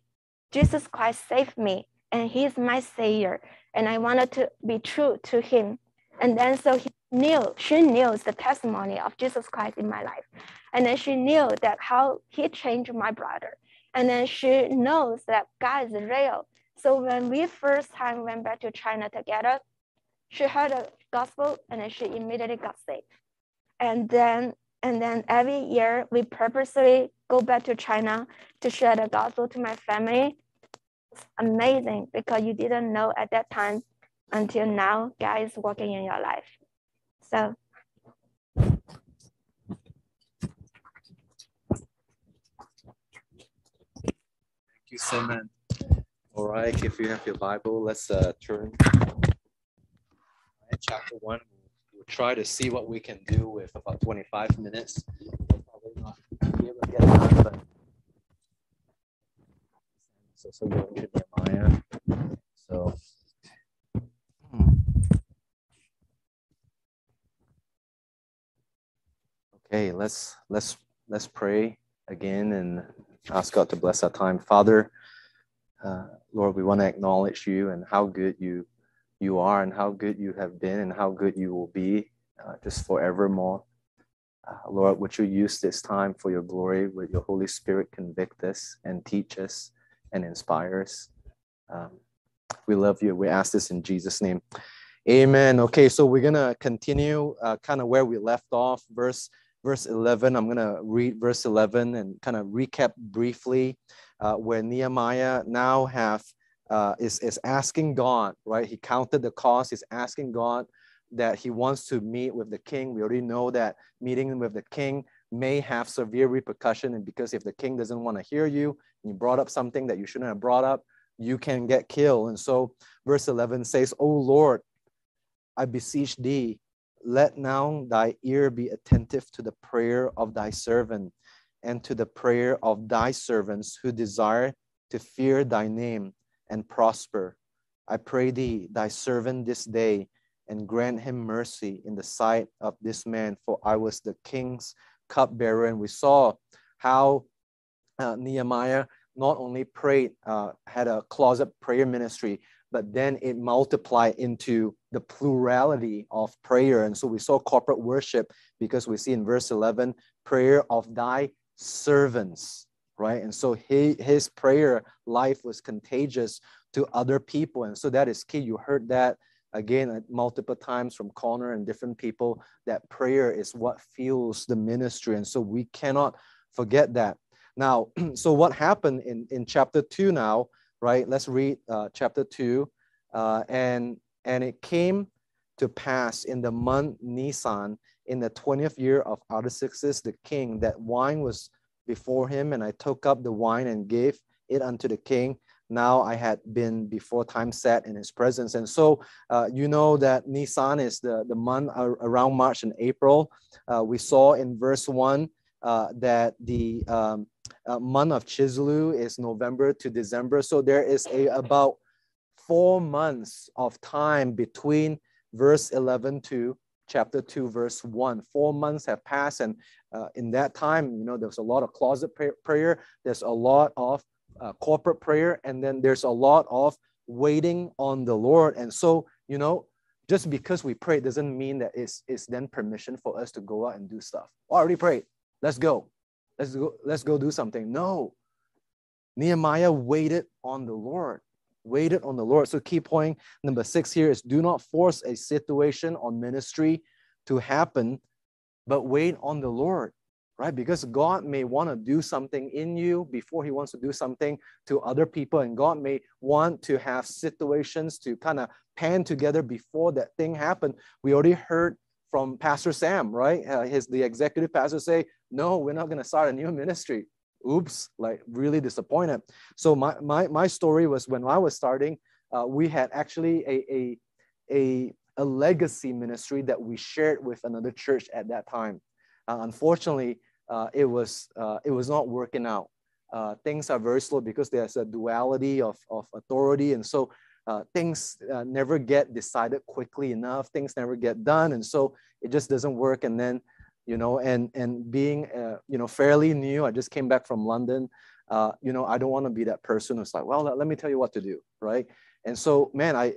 Jesus Christ saved me and he's my savior. And I wanted to be true to him. And then so he knew, she knew the testimony of Jesus Christ in my life. And then she knew that how he changed my brother. And then she knows that God is real. So when we first time went back to China together, she heard the gospel and then she immediately got saved. And then and then every year we purposely go back to China to share the gospel to my family. It's amazing because you didn't know at that time until now God is working in your life. So Thank you, Simon. All right, if you have your Bible, let's uh, turn chapter one. We'll try to see what we can do with about 25 minutes. We'll probably not be able to get done, but so so going to Nehemiah. So okay, let's let's let's pray again and ask God to bless our time. Father, uh, Lord, we want to acknowledge you and how good you you are and how good you have been and how good you will be uh, just forevermore. Uh, Lord, would you use this time for your glory? Would your Holy Spirit convict us and teach us and inspires. Um, we love you. We ask this in Jesus' name. Amen. Okay, so we're gonna continue uh, kind of where we left off, verse verse 11. I'm gonna read verse 11 and kind of recap briefly uh, where Nehemiah now have uh, is is asking God, right? He counted the cost. He's asking God that he wants to meet with the king. We already know that meeting with the king may have severe repercussion, and because if the king doesn't want to hear you, and you brought up something that you shouldn't have brought up, you can get killed. And so, verse 11 says, "O Lord, I beseech thee, let now thy ear be attentive to the prayer of thy servant." And to the prayer of thy servants who desire to fear thy name and prosper. I pray thee, thy servant this day, and grant him mercy in the sight of this man, for I was the king's cupbearer. And we saw how uh, Nehemiah not only prayed, uh, had a closet prayer ministry, but then it multiplied into the plurality of prayer. And so we saw corporate worship because we see in verse 11, prayer of thy servants, right? And so he, his prayer life was contagious to other people. And so that is key. You heard that again multiple times from Connor and different people that prayer is what fuels the ministry. And so we cannot forget that. Now, so what happened in, in chapter two now, right? Let's read uh, chapter two. Uh, and, and it came to pass in the month Nisan in the 20th year of Artaxerxes the king that wine was before him, and I took up the wine and gave it unto the king. Now I had been before time set in his presence. And so uh, you know that Nisan is the, the month around March and April. Uh, we saw in verse 1 uh, that the um, uh, month of Chisleu is November to December. So there is a about four months of time between verse 11 to chapter 2 verse 1 four months have passed and uh, in that time you know there's a lot of closet prayer there's a lot of uh, corporate prayer and then there's a lot of waiting on the lord. And so you know just because we pray doesn't mean that it's, it's then permission for us to go out and do stuff. Oh, i already prayed. Let's go. Let's go let's go do something. No. Nehemiah waited on the lord waited on the Lord. So, key point number six here is do not force a situation on ministry to happen, but wait on the Lord, right? Because God may want to do something in you before He wants to do something to other people, and God may want to have situations to kind of pan together before that thing happened. We already heard from Pastor Sam, right? Uh, his the executive pastor say, "No, we're not going to start a new ministry." oops, like really disappointed. So my, my, my story was when I was starting, uh, we had actually a, a, a, a, legacy ministry that we shared with another church at that time. Uh, unfortunately, uh, it, was, uh, it was not working out. Uh, things are very slow because there's a duality of, of authority. And so uh, things never get decided quickly enough. Things never get done. And so it just doesn't work. And then you know, and and being uh, you know fairly new, I just came back from London. Uh, you know, I don't want to be that person who's like, well, let me tell you what to do, right? And so, man, I uh,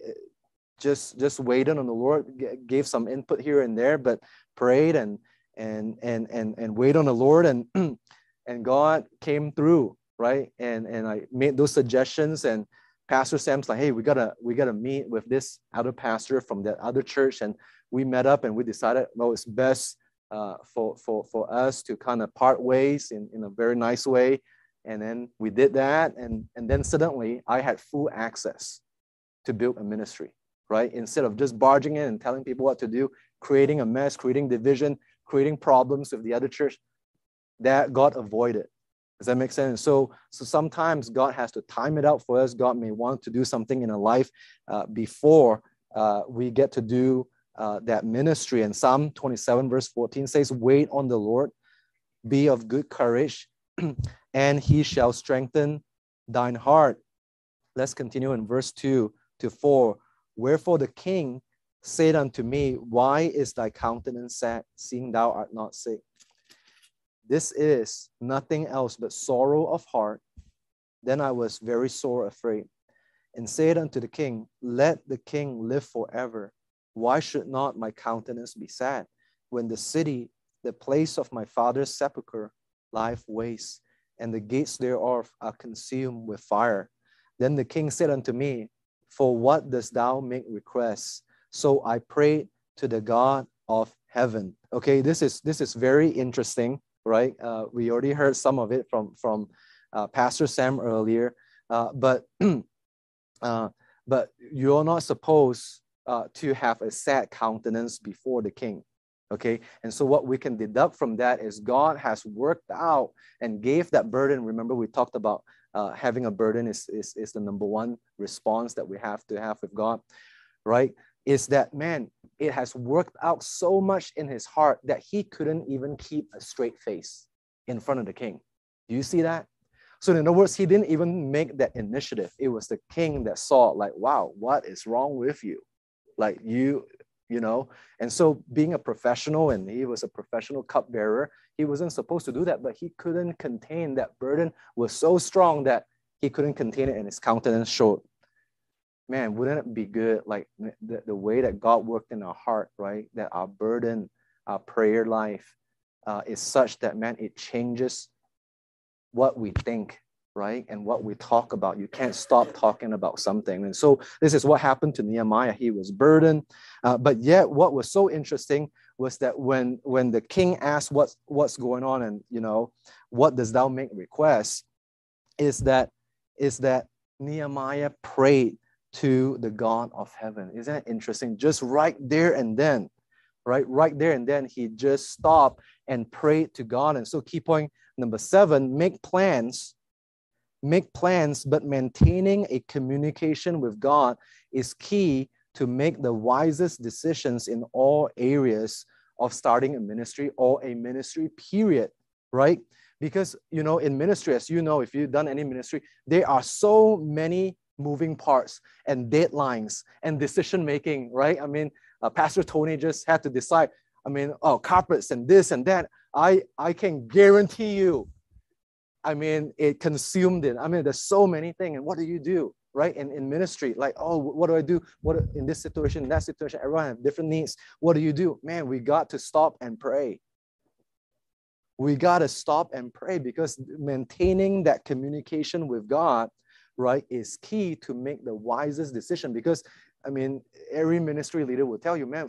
just just waited on the Lord, gave some input here and there, but prayed and and and and and wait on the Lord, and and God came through, right? And and I made those suggestions, and Pastor Sam's like, hey, we gotta we gotta meet with this other pastor from that other church, and we met up and we decided, well, it's best uh, for, for, for us to kind of part ways in, in a very nice way. And then we did that. And, and then suddenly I had full access to build a ministry, right? Instead of just barging in and telling people what to do, creating a mess, creating division, creating problems with the other church, that got avoided. Does that make sense? So, so sometimes God has to time it out for us. God may want to do something in a life uh, before uh, we get to do uh, that ministry. And Psalm 27, verse 14 says, Wait on the Lord, be of good courage, and he shall strengthen thine heart. Let's continue in verse 2 to 4. Wherefore the king said unto me, Why is thy countenance sad, seeing thou art not sick? This is nothing else but sorrow of heart. Then I was very sore afraid. and said unto the king, Let the king live forever. Why should not my countenance be sad when the city, the place of my father's sepulchre, lieth waste, and the gates thereof are consumed with fire? Then the king said unto me, For what dost thou make request? So I prayed to the God of heaven. Okay, this is this is very interesting, right? Uh, we already heard some of it from from uh, Pastor Sam earlier, uh, but uh, but you're not supposed uh, to have a sad countenance before the king. Okay, and so what we can deduct from that is God has worked out and gave that burden. Remember, we talked about uh, having a burden is, is, is the number one response that we have to have with God, right? Is that man, it has worked out so much in his heart that he couldn't even keep a straight face in front of the king. Do you see that? So in other words, he didn't even make that initiative. It was the king that saw, like, wow, what is wrong with you? Like you, you know. And so being a professional, and he was a professional cupbearer, he wasn't supposed to do that, but he couldn't contain that burden was so strong that he couldn't contain it, and his countenance showed. Man, wouldn't it be good, like the, the way that God worked in our heart, right? That our burden, our prayer life uh, is such that, man, it changes what we think, right? And what we talk about. You can't stop talking about something. And so this is what happened to Nehemiah. He was burdened. Uh, but yet, what was so interesting was that when when the king asked what's what's going on and you know what does thou make request is that is that nehemiah prayed to the god of heaven isn't that interesting just right there and then right right there and then he just stopped and prayed to god and so key point Number seven, make plans. Make plans, but maintaining a communication with God is key to make the wisest decisions in all areas of starting a ministry or a ministry period, right? Because, you know, in ministry, as you know, if you've done any ministry, there are so many moving parts and deadlines and decision making, right? I mean, uh, Pastor Tony just had to decide, I mean, oh, carpets and this and that. I, I can guarantee you, I mean, it consumed it. I mean, there's so many things. And what do you do, right? In, in ministry, like, oh, what do I do? What in this situation, in that situation, everyone have different needs. What do you do? Man, we got to stop and pray. We got to stop and pray because maintaining that communication with God, right, is key to make the wisest decision. Because, I mean, every ministry leader will tell you, man,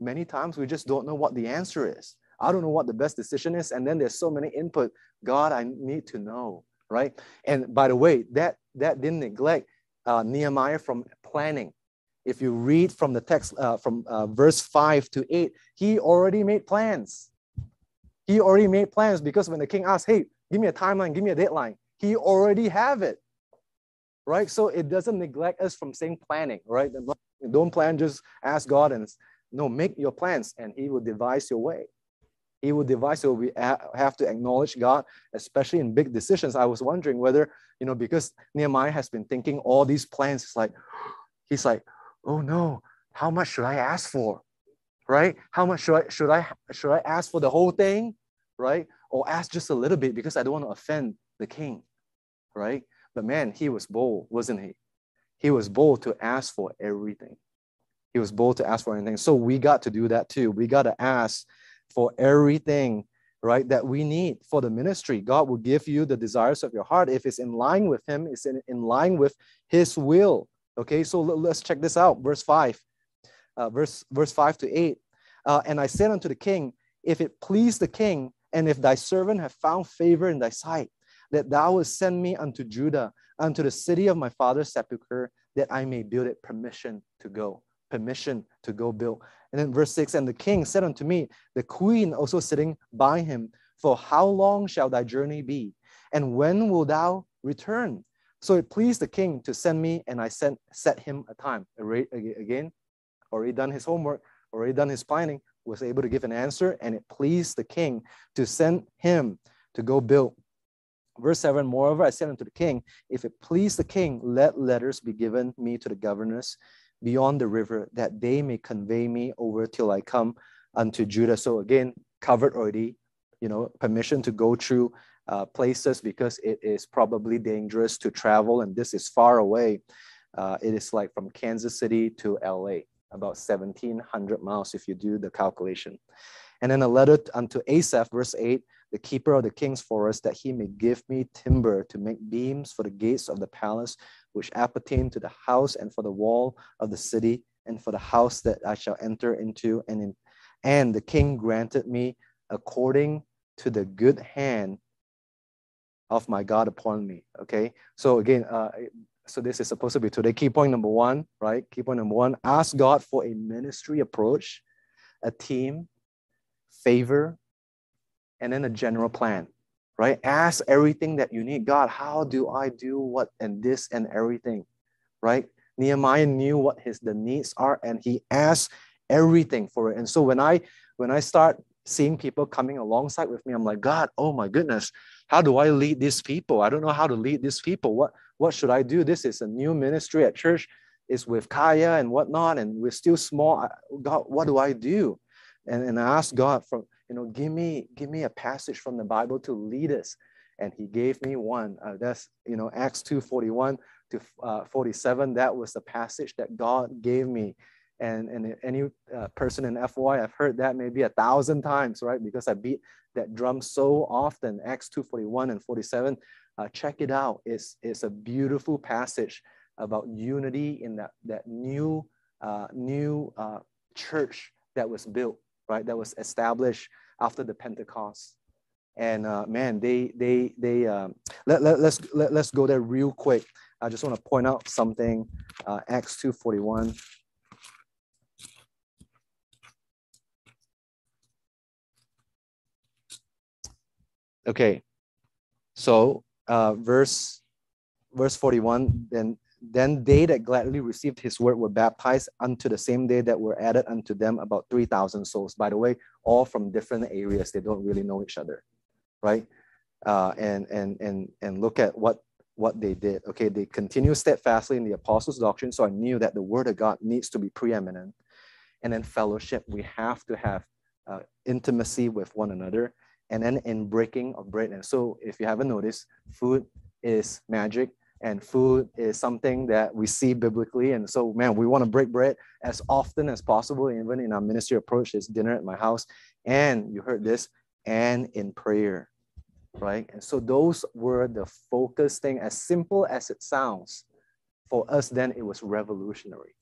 many times we just don't know what the answer is. I don't know what the best decision is. And then there's so many input. God, I need to know, right? And by the way, that that didn't neglect uh, Nehemiah from planning. If you read from the text uh, from uh, verse five to eight, he already made plans. He already made plans because when the king asked, "Hey, give me a timeline, give me a deadline," he already have it, right? So it doesn't neglect us from saying planning, right? Don't plan, just ask God and no, make your plans, and He will devise your way. He will devise. So we have to acknowledge God, especially in big decisions. I was wondering whether, you know, because Nehemiah has been thinking all these plans, it's like, he's like, oh no, how much should I ask for? Right? How much should I should I should I ask for the whole thing? Right? Or ask just a little bit because I don't want to offend the king. Right? But man, he was bold, wasn't he? He was bold to ask for everything. He was bold to ask for anything. So we got to do that too. We got to ask for everything, right, that we need for the ministry. God will give you the desires of your heart if it's in line with Him, it's in, in line with His will. Okay, so let's check this out. Verse 5, uh, verse, verse 5 to 8. Uh, and I said unto the king, If it please the king, and if thy servant have found favor in thy sight, that thou wilt send me unto Judah, unto the city of my father's sepulchre, that I may build it permission to go. Permission to go build. And then verse 6 And the king said unto me, the queen also sitting by him, For how long shall thy journey be? And when will thou return? So it pleased the king to send me, and I sent, set him a time. Again, already done his homework, already done his planning, was able to give an answer, and it pleased the king to send him to go build. Verse 7 Moreover, I said unto the king, If it please the king, let letters be given me to the governors beyond the river, that they may convey me over till I come unto Judah. So again, covered already, you know, permission to go through uh, places because it is probably dangerous to travel and this is far away. Uh, it is like from Kansas City to LA, about 1,700 miles if you do the calculation. And then a letter unto Asaph, verse 8 the keeper of the king's forest, that he may give me timber to make beams for the gates of the palace, which appertain to the house and for the wall of the city, and for the house that I shall enter into. And, in, and the king granted me according to the good hand of my God upon me. Okay, so again, uh, so this is supposed to be today. Key point number one, right? Key point number one ask God for a ministry approach, a team, favor, and then a general plan, right? Ask everything that you need. God, how do I do what and this and everything, right? Nehemiah knew what his the needs are, and he asked everything for it. And so when I when I start seeing people coming alongside with me, I'm like, God, oh my goodness, how do I lead these people? I don't know how to lead these people. What what should I do? This is a new ministry at church. It's with Kaya and whatnot, and we're still small. God, what do I do? And, and I asked God from you know, give me give me a passage from the Bible to lead us. And he gave me one. Uh, that's you know Acts two forty one to uh, forty seven. That was the passage that God gave me. And and any uh, person in FY, I've heard that maybe a thousand times, right? Because I beat that drum so often. Acts two forty one and forty seven. Uh, check it out. It's it's a beautiful passage about unity in that that new uh, new uh, church that was built right? That was established after the Pentecost. And uh, man, they they they um, let, let let's let, let's go there real quick. I just want to point out something. Uh, Acts two forty one. Okay, so uh, verse verse forty one. Then then they that gladly received his word were baptized unto the same day that were added unto them about 3,000 souls. By the way, all from different areas. They don't really know each other, right? Uh, and, and, and, and look at what, what they did. Okay, they continue steadfastly in the apostles' doctrine. So I knew that the word of God needs to be preeminent. And then fellowship, we have to have uh, intimacy with one another. And then in breaking of bread. And so if you haven't noticed, food is magic and food is something that we see biblically and so man we want to break bread as often as possible even in our ministry approach is dinner at my house and you heard this and in prayer right and so those were the focus thing as simple as it sounds for us then it was revolutionary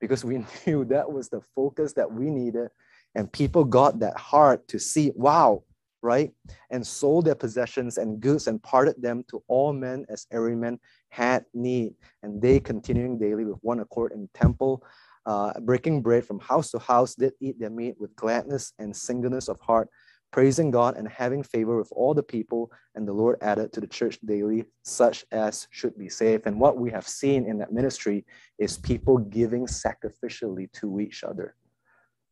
because we knew that was the focus that we needed and people got that heart to see wow right? And sold their possessions and goods and parted them to all men as every man had need. And they, continuing daily with one accord in the temple, uh, breaking bread from house to house, did eat their meat with gladness and singleness of heart, praising God and having favor with all the people. And the Lord added to the church daily such as should be saved. And what we have seen in that ministry is people giving sacrificially to each other.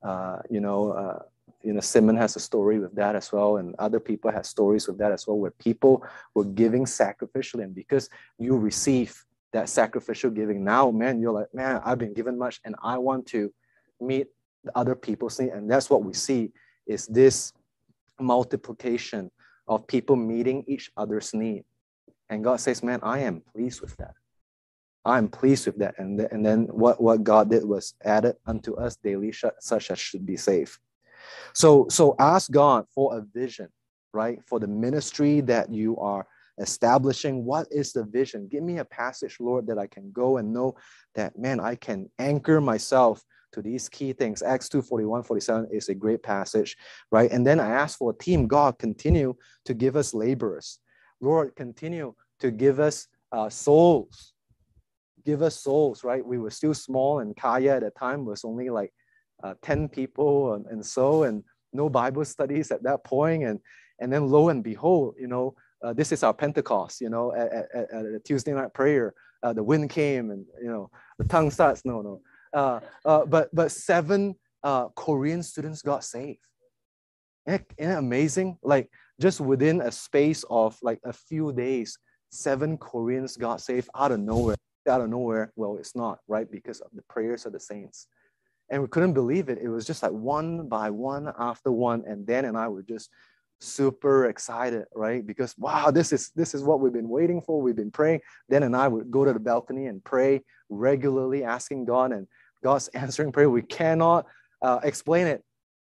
Uh, you know, uh, you know, Simon has a story with that as well, and other people have stories with that as well, where people were giving sacrificially, and because you receive that sacrificial giving, now, man, you're like, man, I've been given much, and I want to meet the other people's need, and that's what we see is this multiplication of people meeting each other's need, and God says, man, I am pleased with that. I'm pleased with that. And, and then what, what God did was added unto us daily, such as should be saved. So, so ask God for a vision, right? For the ministry that you are establishing. What is the vision? Give me a passage, Lord, that I can go and know that, man, I can anchor myself to these key things. Acts 2 41, 47 is a great passage, right? And then I ask for a team. God, continue to give us laborers. Lord, continue to give us uh, souls. Give us souls, right? We were still small, and Kaya at the time was only like uh, 10 people and, and so, and no Bible studies at that point. And, and then lo and behold, you know, uh, this is our Pentecost, you know, at, at, at a Tuesday night prayer, uh, the wind came and, you know, the tongue starts, no, no. Uh, uh, but, but seven uh, Korean students got saved. Isn't it amazing? Like just within a space of like a few days, seven Koreans got saved out of nowhere. Out of nowhere. Well, it's not, right? Because of the prayers of the saints and we couldn't believe it. It was just like one by one after one. And Dan and I were just super excited, right? Because wow, this is this is what we've been waiting for. We've been praying. Dan and I would go to the balcony and pray regularly, asking God, and God's answering prayer. We cannot uh, explain it,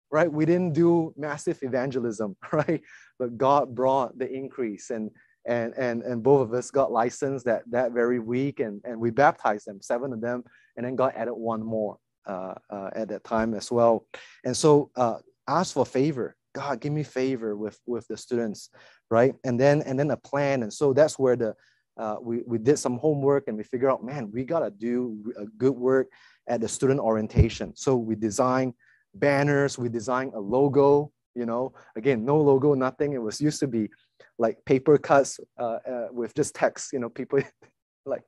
right? We didn't do massive evangelism, right? But God brought the increase, and and and and both of us got licensed that that very week, and and we baptized them, seven of them, and then God added one more at that time as well. And so uh, ask for favor. God, give me favor with with the students, right? And then and then a plan. And so that's where the uh, we, we did some homework and we figure out, man, we got to do a good work at the student orientation. So we design banners, we design a logo, you know, again, no logo, nothing. It was used to be like paper cuts uh, uh, with just text, you know, people like,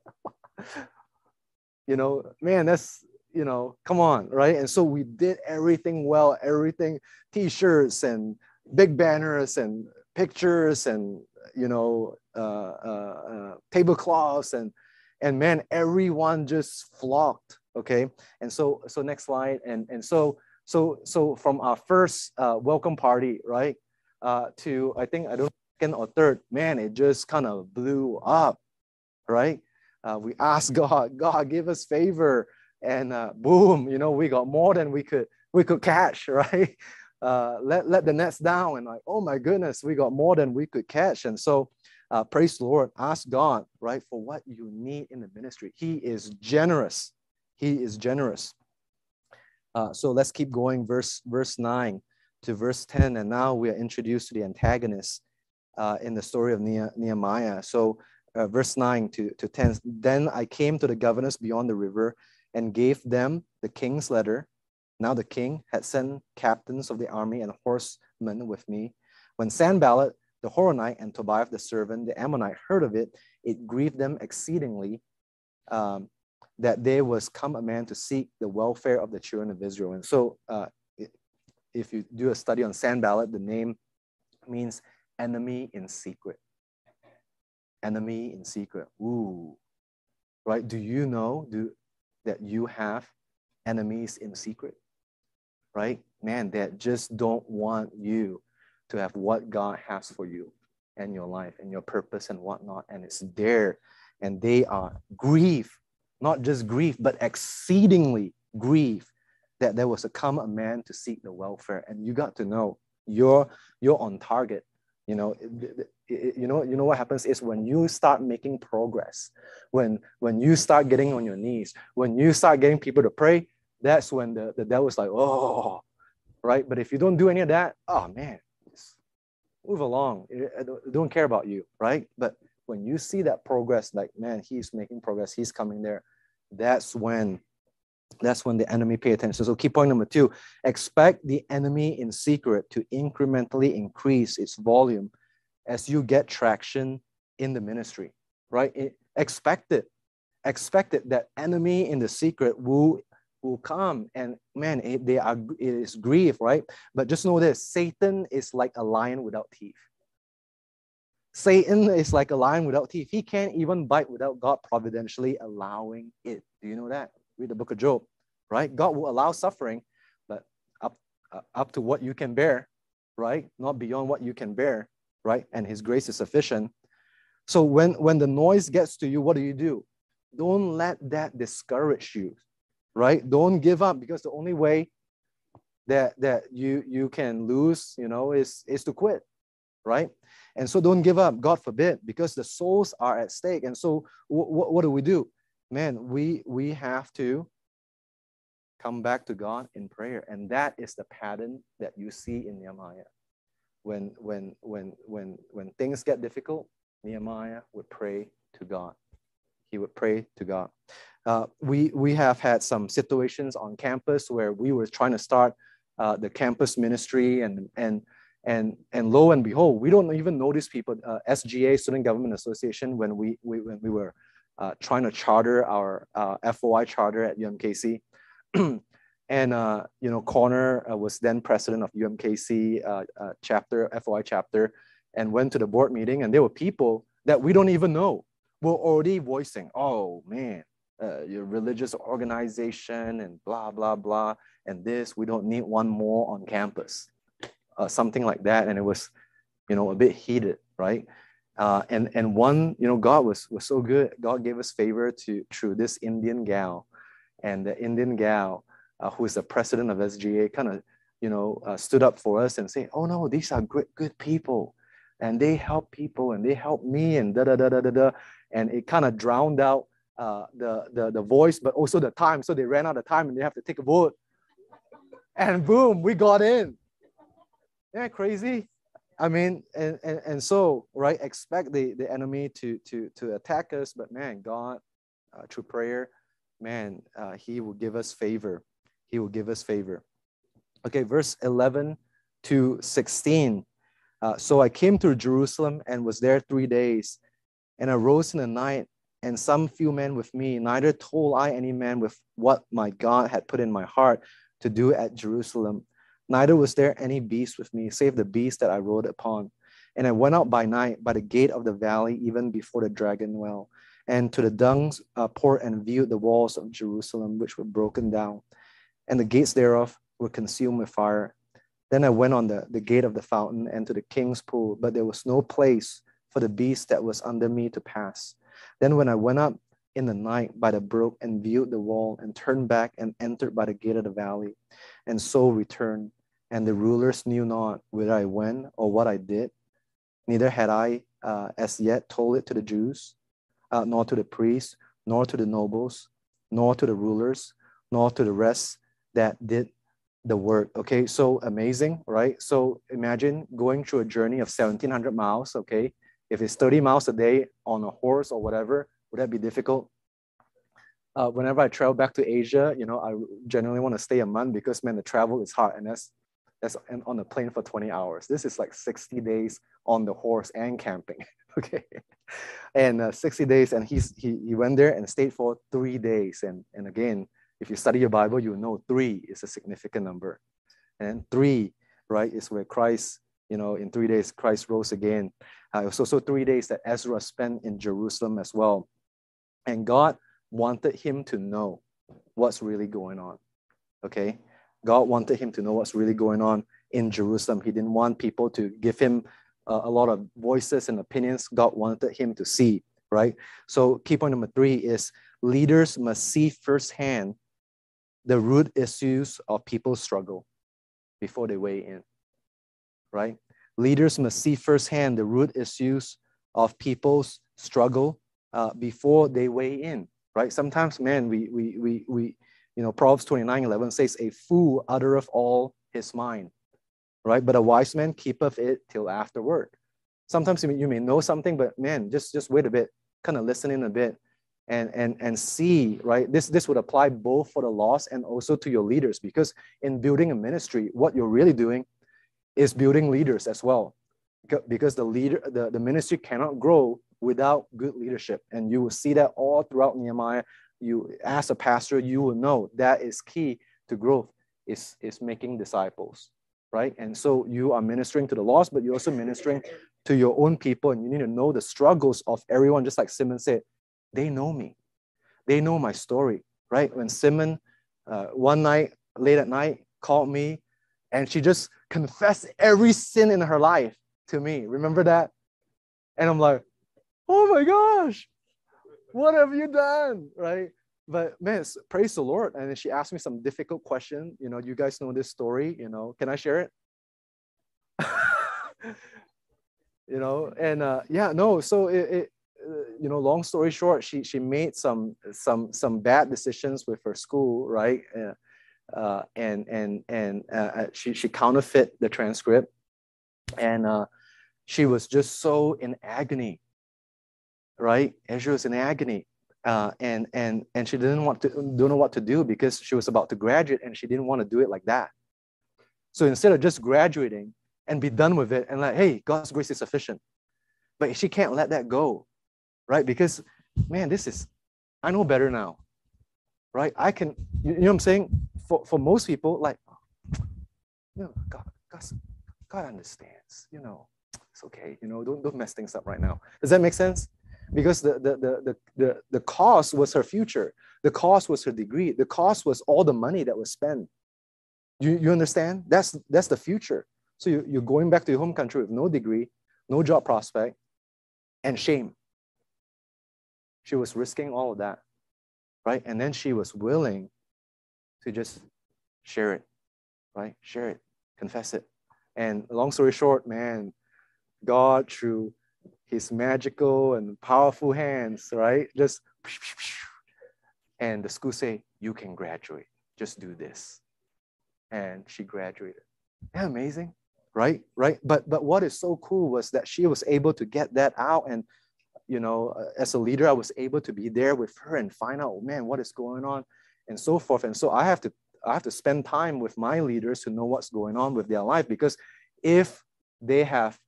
you know, man, that's, you know, come on, right? And so we did everything well, everything, t-shirts and big banners and pictures and, you know, uh, uh, uh, tablecloths and, and man, everyone just flocked, okay? And so, so next slide. And, and so, so, so from our first uh, welcome party, right, uh, to I think I don't second or third, man, it just kind of blew up, right? Uh, we asked God, God, give us favor, and uh, boom, you know, we got more than we could we could catch, right? Uh, let let the nets down, and like, oh my goodness, we got more than we could catch, and so. Uh, praise the Lord. Ask God, right, for what you need in the ministry. He is generous. He is generous. Uh, so let's keep going. Verse verse nine to verse ten, and now we are introduced to the antagonist uh, in the story of Nehemiah. So, uh, verse 9 to, to 10 Then I came to the governors beyond the river and gave them the king's letter. Now the king had sent captains of the army and horsemen with me. When Sanballat, the Horonite, and Tobiah the servant, the Ammonite, heard of it, it grieved them exceedingly um, that there was come a man to seek the welfare of the children of Israel. And so, uh, if you do a study on Sanballat, the name means enemy in secret. Enemy in secret. Ooh, right? Do you know do, that you have enemies in secret? Right? Man, that just don't want you to have what God has for you and your life and your purpose and whatnot. And it's there. And they are grief, not just grief, but exceedingly grief that there was a come a man to seek the welfare. And you got to know you're you're on target you know you know you know what happens is when you start making progress when when you start getting on your knees when you start getting people to pray that's when the, the devil's like oh right? But if you don't do any of that oh man move along. I don't care about you right? But when you see that progress like man he's making progress he's coming there that's when that's when the enemy pay attention. So key point number two, expect the enemy in secret to incrementally increase its volume as you get traction in the ministry, right? It, expect it. Expect it that enemy in the secret will will come and man it, they are it is grief right but just know this satan is like a lion without teeth satan is like a lion without teeth he can't even bite without god providentially allowing it do you know that read the book of Job, right? God will allow suffering, but up, uh, up to what you can bear, right? Not beyond what you can bear, right? And His grace is sufficient. So when, when the noise gets to you, what do you do? Don't let that discourage you, right? Don't give up because the only way that, that you, you can lose, you know, is, is to quit, right? And so don't give up, God forbid, because the souls are at stake. And so w- what do we do? man, we we have to come back to God in prayer. And that is the pattern that you see in Nehemiah. When when when when when things get difficult, Nehemiah would pray to God. He would pray to God. Uh, we we have had some situations on campus where we were trying to start uh, the campus ministry and and and and lo and behold, we don't even know these people. Uh, SGA, Student Government Association, when we, we when we were uh, trying to charter our uh, FOI charter at UMKC. and, uh, you know, Connor uh, was then president of UMKC uh, uh, chapter, FOI chapter, and went to the board meeting. And there were people that we don't even know were already voicing, oh man, your religious organization and blah, blah, blah. And this, we don't need one more on campus. something like that. And it was, you know, a bit heated, right? Uh, and and one, you know, God was was so good. God gave us favor to through this Indian gal, and the Indian gal uh, who is the president of SGA kind of, you know, uh, stood up for us and say, "Oh no, these are good good people, and they help people, and they help me, and da da da da da da," and it kind of drowned out uh, the, the the voice, but also the time. So they ran out of time, and they have to take a vote, and boom, we got in. Yeah, crazy. I mean, and, and, and so, right, expect the, the enemy to, to, to attack us, but man, God, uh, through prayer, man, uh, he will give us favor. He will give us favor. Okay, verse 11 to 16. Uh, so I came to Jerusalem and was there three days, and arose in the night, and some few men with me. Neither told I any man with what my God had put in my heart to do at Jerusalem. Neither was there any beast with me, save the beast that I rode upon. And I went out by night by the gate of the valley, even before the dragon well, and to the dung's uh, port and viewed the walls of Jerusalem, which were broken down, and the gates thereof were consumed with fire. Then I went on the, the gate of the fountain and to the king's pool, but there was no place for the beast that was under me to pass. Then when I went up in the night by the brook and viewed the wall and turned back and entered by the gate of the valley, and so returned and the rulers knew not whither I went or what I did. Neither had I uh, as yet told it to the Jews, uh, nor to the priests, nor to the nobles, nor to the rulers, nor to the rest that did the work. Okay, so amazing, right? So imagine going through a journey of 1700 miles. Okay, if it's 30 miles a day on a horse or whatever, would that be difficult? Uh, whenever I travel back to Asia, you know, I generally want to stay a month because man, the travel is hard, and that's that's on the plane for 20 hours. This is like 60 days on the horse and camping. okay. And uh, 60 days, and he's, he, he went there and stayed for three days. And, and again, if you study your Bible, you know three is a significant number. And three, right, is where Christ, you know, in three days, Christ rose again. Uh, it was also three days that Ezra spent in Jerusalem as well. And God wanted him to know what's really going on. Okay. God wanted him to know what's really going on in Jerusalem. He didn't want people to give him uh, a lot of voices and opinions. God wanted him to see, right? So, key point number three is leaders must see firsthand the root issues of people's struggle before they weigh in, right? Leaders must see firsthand the root issues of people's struggle uh, before they weigh in, right? Sometimes, man, we, we, we, we, you know, Proverbs 29 11 says, A fool uttereth all his mind, right? But a wise man keepeth it till afterward. Sometimes you may know something, but man, just, just wait a bit, kind of listen in a bit and, and, and see, right? This, this would apply both for the lost and also to your leaders because in building a ministry, what you're really doing is building leaders as well. Because the leader, the, the ministry cannot grow without good leadership. And you will see that all throughout Nehemiah you as a pastor you will know that is key to growth is is making disciples right and so you are ministering to the lost but you're also ministering to your own people and you need to know the struggles of everyone just like simon said they know me they know my story right when simon uh, one night late at night called me and she just confessed every sin in her life to me remember that and i'm like oh my gosh what have you done? Right? But man, praise the Lord. And then she asked me some difficult question. You know, you guys know this story. You know, can I share it? you know, and uh, yeah, no. So it, it you know, long story short, she she made some some some bad decisions with her school, right? Uh, uh, and and and uh, uh she she counterfeit the transcript, and uh, she was just so in agony right? And she was in agony. Uh, and and and she didn't want to don't know what to do because she was about to graduate and she didn't want to do it like that. So instead of just graduating and be done with it and like, hey, God's grace is sufficient, but she can't let that go, right? Because man, this is I know better now, right? I can, you know what I'm saying? For for most people, like, you know, God, God, God understands, you know, it's okay, you know, don't don't mess things up right now. Does that make sense? because the, the, the, the, the, the cost was her future. The cost was her degree. The cost was all the money that was spent. You, you understand? That's, that's the future. So you, you're going back to your home country with no degree, no job prospect, and shame. She was risking all of that, right? And then she was willing to just share it, right? Share it, confess it. And long story short, man, God, through his magical and powerful hands, right? Just, and the school say, you can graduate. Just do this. And she graduated. Yeah, amazing, right? Right. But but what is so cool was that she was able to get that out and you know, uh, as a leader, I was able to be there with her and find out, oh, man, what is going on, and so forth. And so I have to, I have to spend time with my leaders to know what's going on with their life because if they have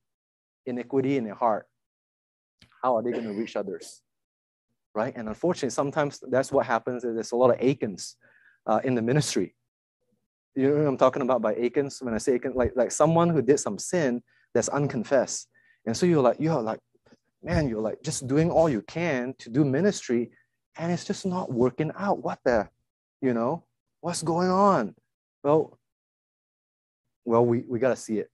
iniquity in their heart, how are they going to reach others? Right? And unfortunately, sometimes that's what happens. There's a lot of Achans uh, in the ministry. You know what I'm talking about by Achans? When I say Achan, like, like someone who did some sin that's unconfessed. And so you're like, you're like, man, you're like just doing all you can to do ministry and it's just not working out. What the, you know, what's going on? Well, well, we, we got to see it.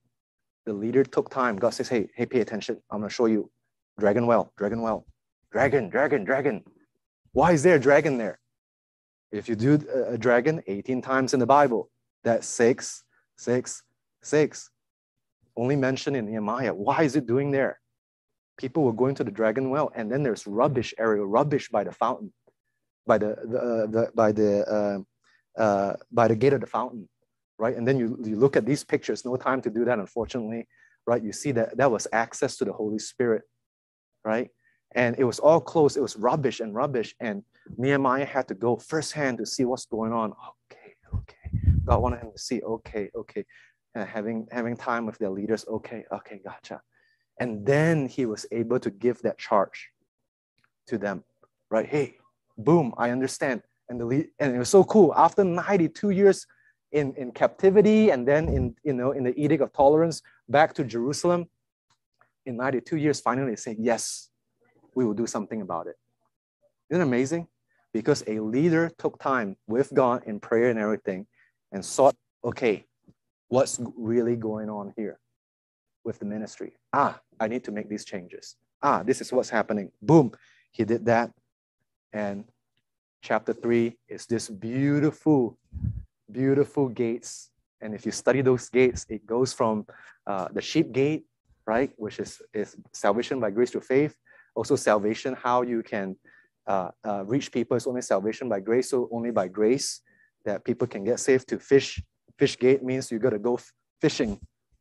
The leader took time. God says, hey, hey, pay attention. I'm going to show you dragon well, dragon well, dragon, dragon, dragon. Why is there a dragon there? If you do a dragon 18 times in the Bible, that's six, six, six. Only mentioned in Nehemiah. Why is it doing there? People were going to the dragon well and then there's rubbish area rubbish by the fountain by the, the, uh, the by the uh, uh, by the gate of the fountain right? And then you, you look at these pictures no time to do that unfortunately right? You see that that was access to the holy spirit right? And it was all closed it was rubbish and rubbish and nehemiah had to go firsthand to see what's going on. Okay okay. God wanted him to see okay okay. And having having time with their leaders okay okay gotcha and then he was able to give that charge to them, right? Hey, boom, I understand. And the and it was so cool. After 92 years in, in captivity and then in you know in the Edict of Tolerance back to Jerusalem, in 92 years, finally they say, yes, we will do something about it. Isn't it amazing? Because a leader took time with God in prayer and everything and sought, okay, what's really going on here? with the ministry. Ah, I need to make these changes. Ah, this is what's happening. Boom, he did that. And chapter three is this beautiful, beautiful gates. And if you study those gates, it goes from uh, the sheep gate, right, which is, is salvation by grace through faith. Also, salvation, how you can uh, uh, reach people is only salvation by grace, so only by grace that people can get saved. To fish, fish gate means you got to go fishing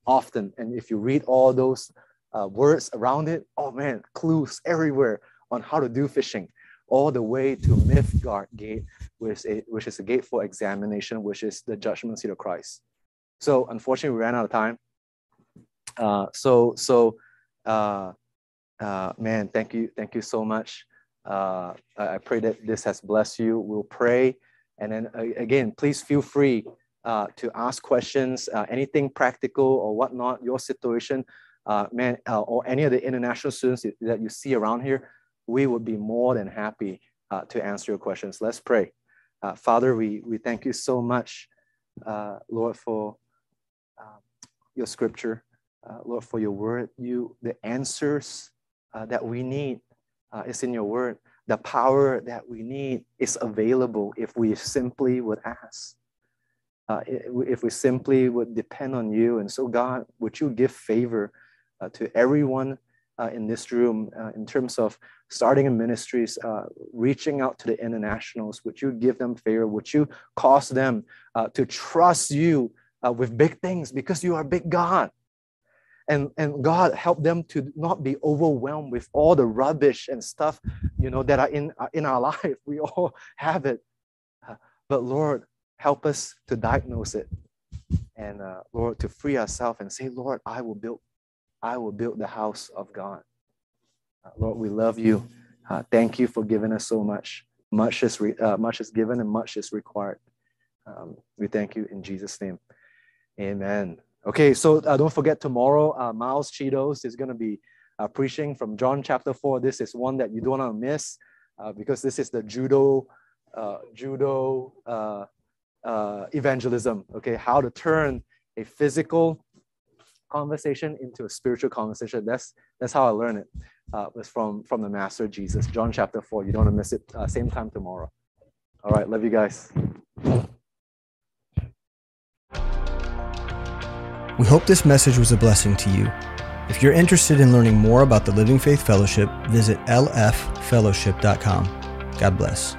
often. And if you read all those uh, words around it, oh man, clues everywhere on how to do fishing, all the way to Miphkad Gate, which is, a, which is a gate for examination, which is the judgment seat of Christ. So unfortunately, we ran out of time. Uh, so so uh, uh, man, thank you, thank you so much. Uh, I pray that this has blessed you. We'll pray, and then again, please feel free uh, to ask questions, uh, anything practical or whatnot, your situation, uh, man, uh, or any of the international students that you see around here, we would be more than happy uh, to answer your questions. Let's pray. Uh, Father, we, we thank you so much, Lord, for um, your scripture, Lord, for your word. You, the answers that we need is in your word. The power that we need is available if we simply would ask uh, if we simply would depend on you. And so, God, would you give favor uh, to everyone uh, in this room uh, in terms of starting in ministries, uh, reaching out to the internationals? Would you give them favor? Would you cause them uh, to trust you with big things because you are big God? And, and God help them to not be overwhelmed with all the rubbish and stuff, you know, that are in, in our life. We all have it. but Lord, help us to diagnose it and uh, lord to free ourselves and say lord i will build i will build the house of god. Uh, lord we love you. Uh, thank you for giving us so much much is re- uh, much is given and much is required. Um, we thank you in jesus name. Amen. Okay so uh, don't forget tomorrow uh, miles cheetos is going to be preaching from john chapter 4 this is one that you don't want to miss because this is the judo judo uh, evangelism, okay, how to turn a physical conversation into a spiritual conversation. That's that's how I learned it. Uh, was from from the Master Jesus, John chapter four. You don't want to miss it. Uh, same time tomorrow. All right, love you guys. We hope this message was a blessing to you. If you're interested in learning more about the Living Faith Fellowship, visit lffellowship.com. God bless.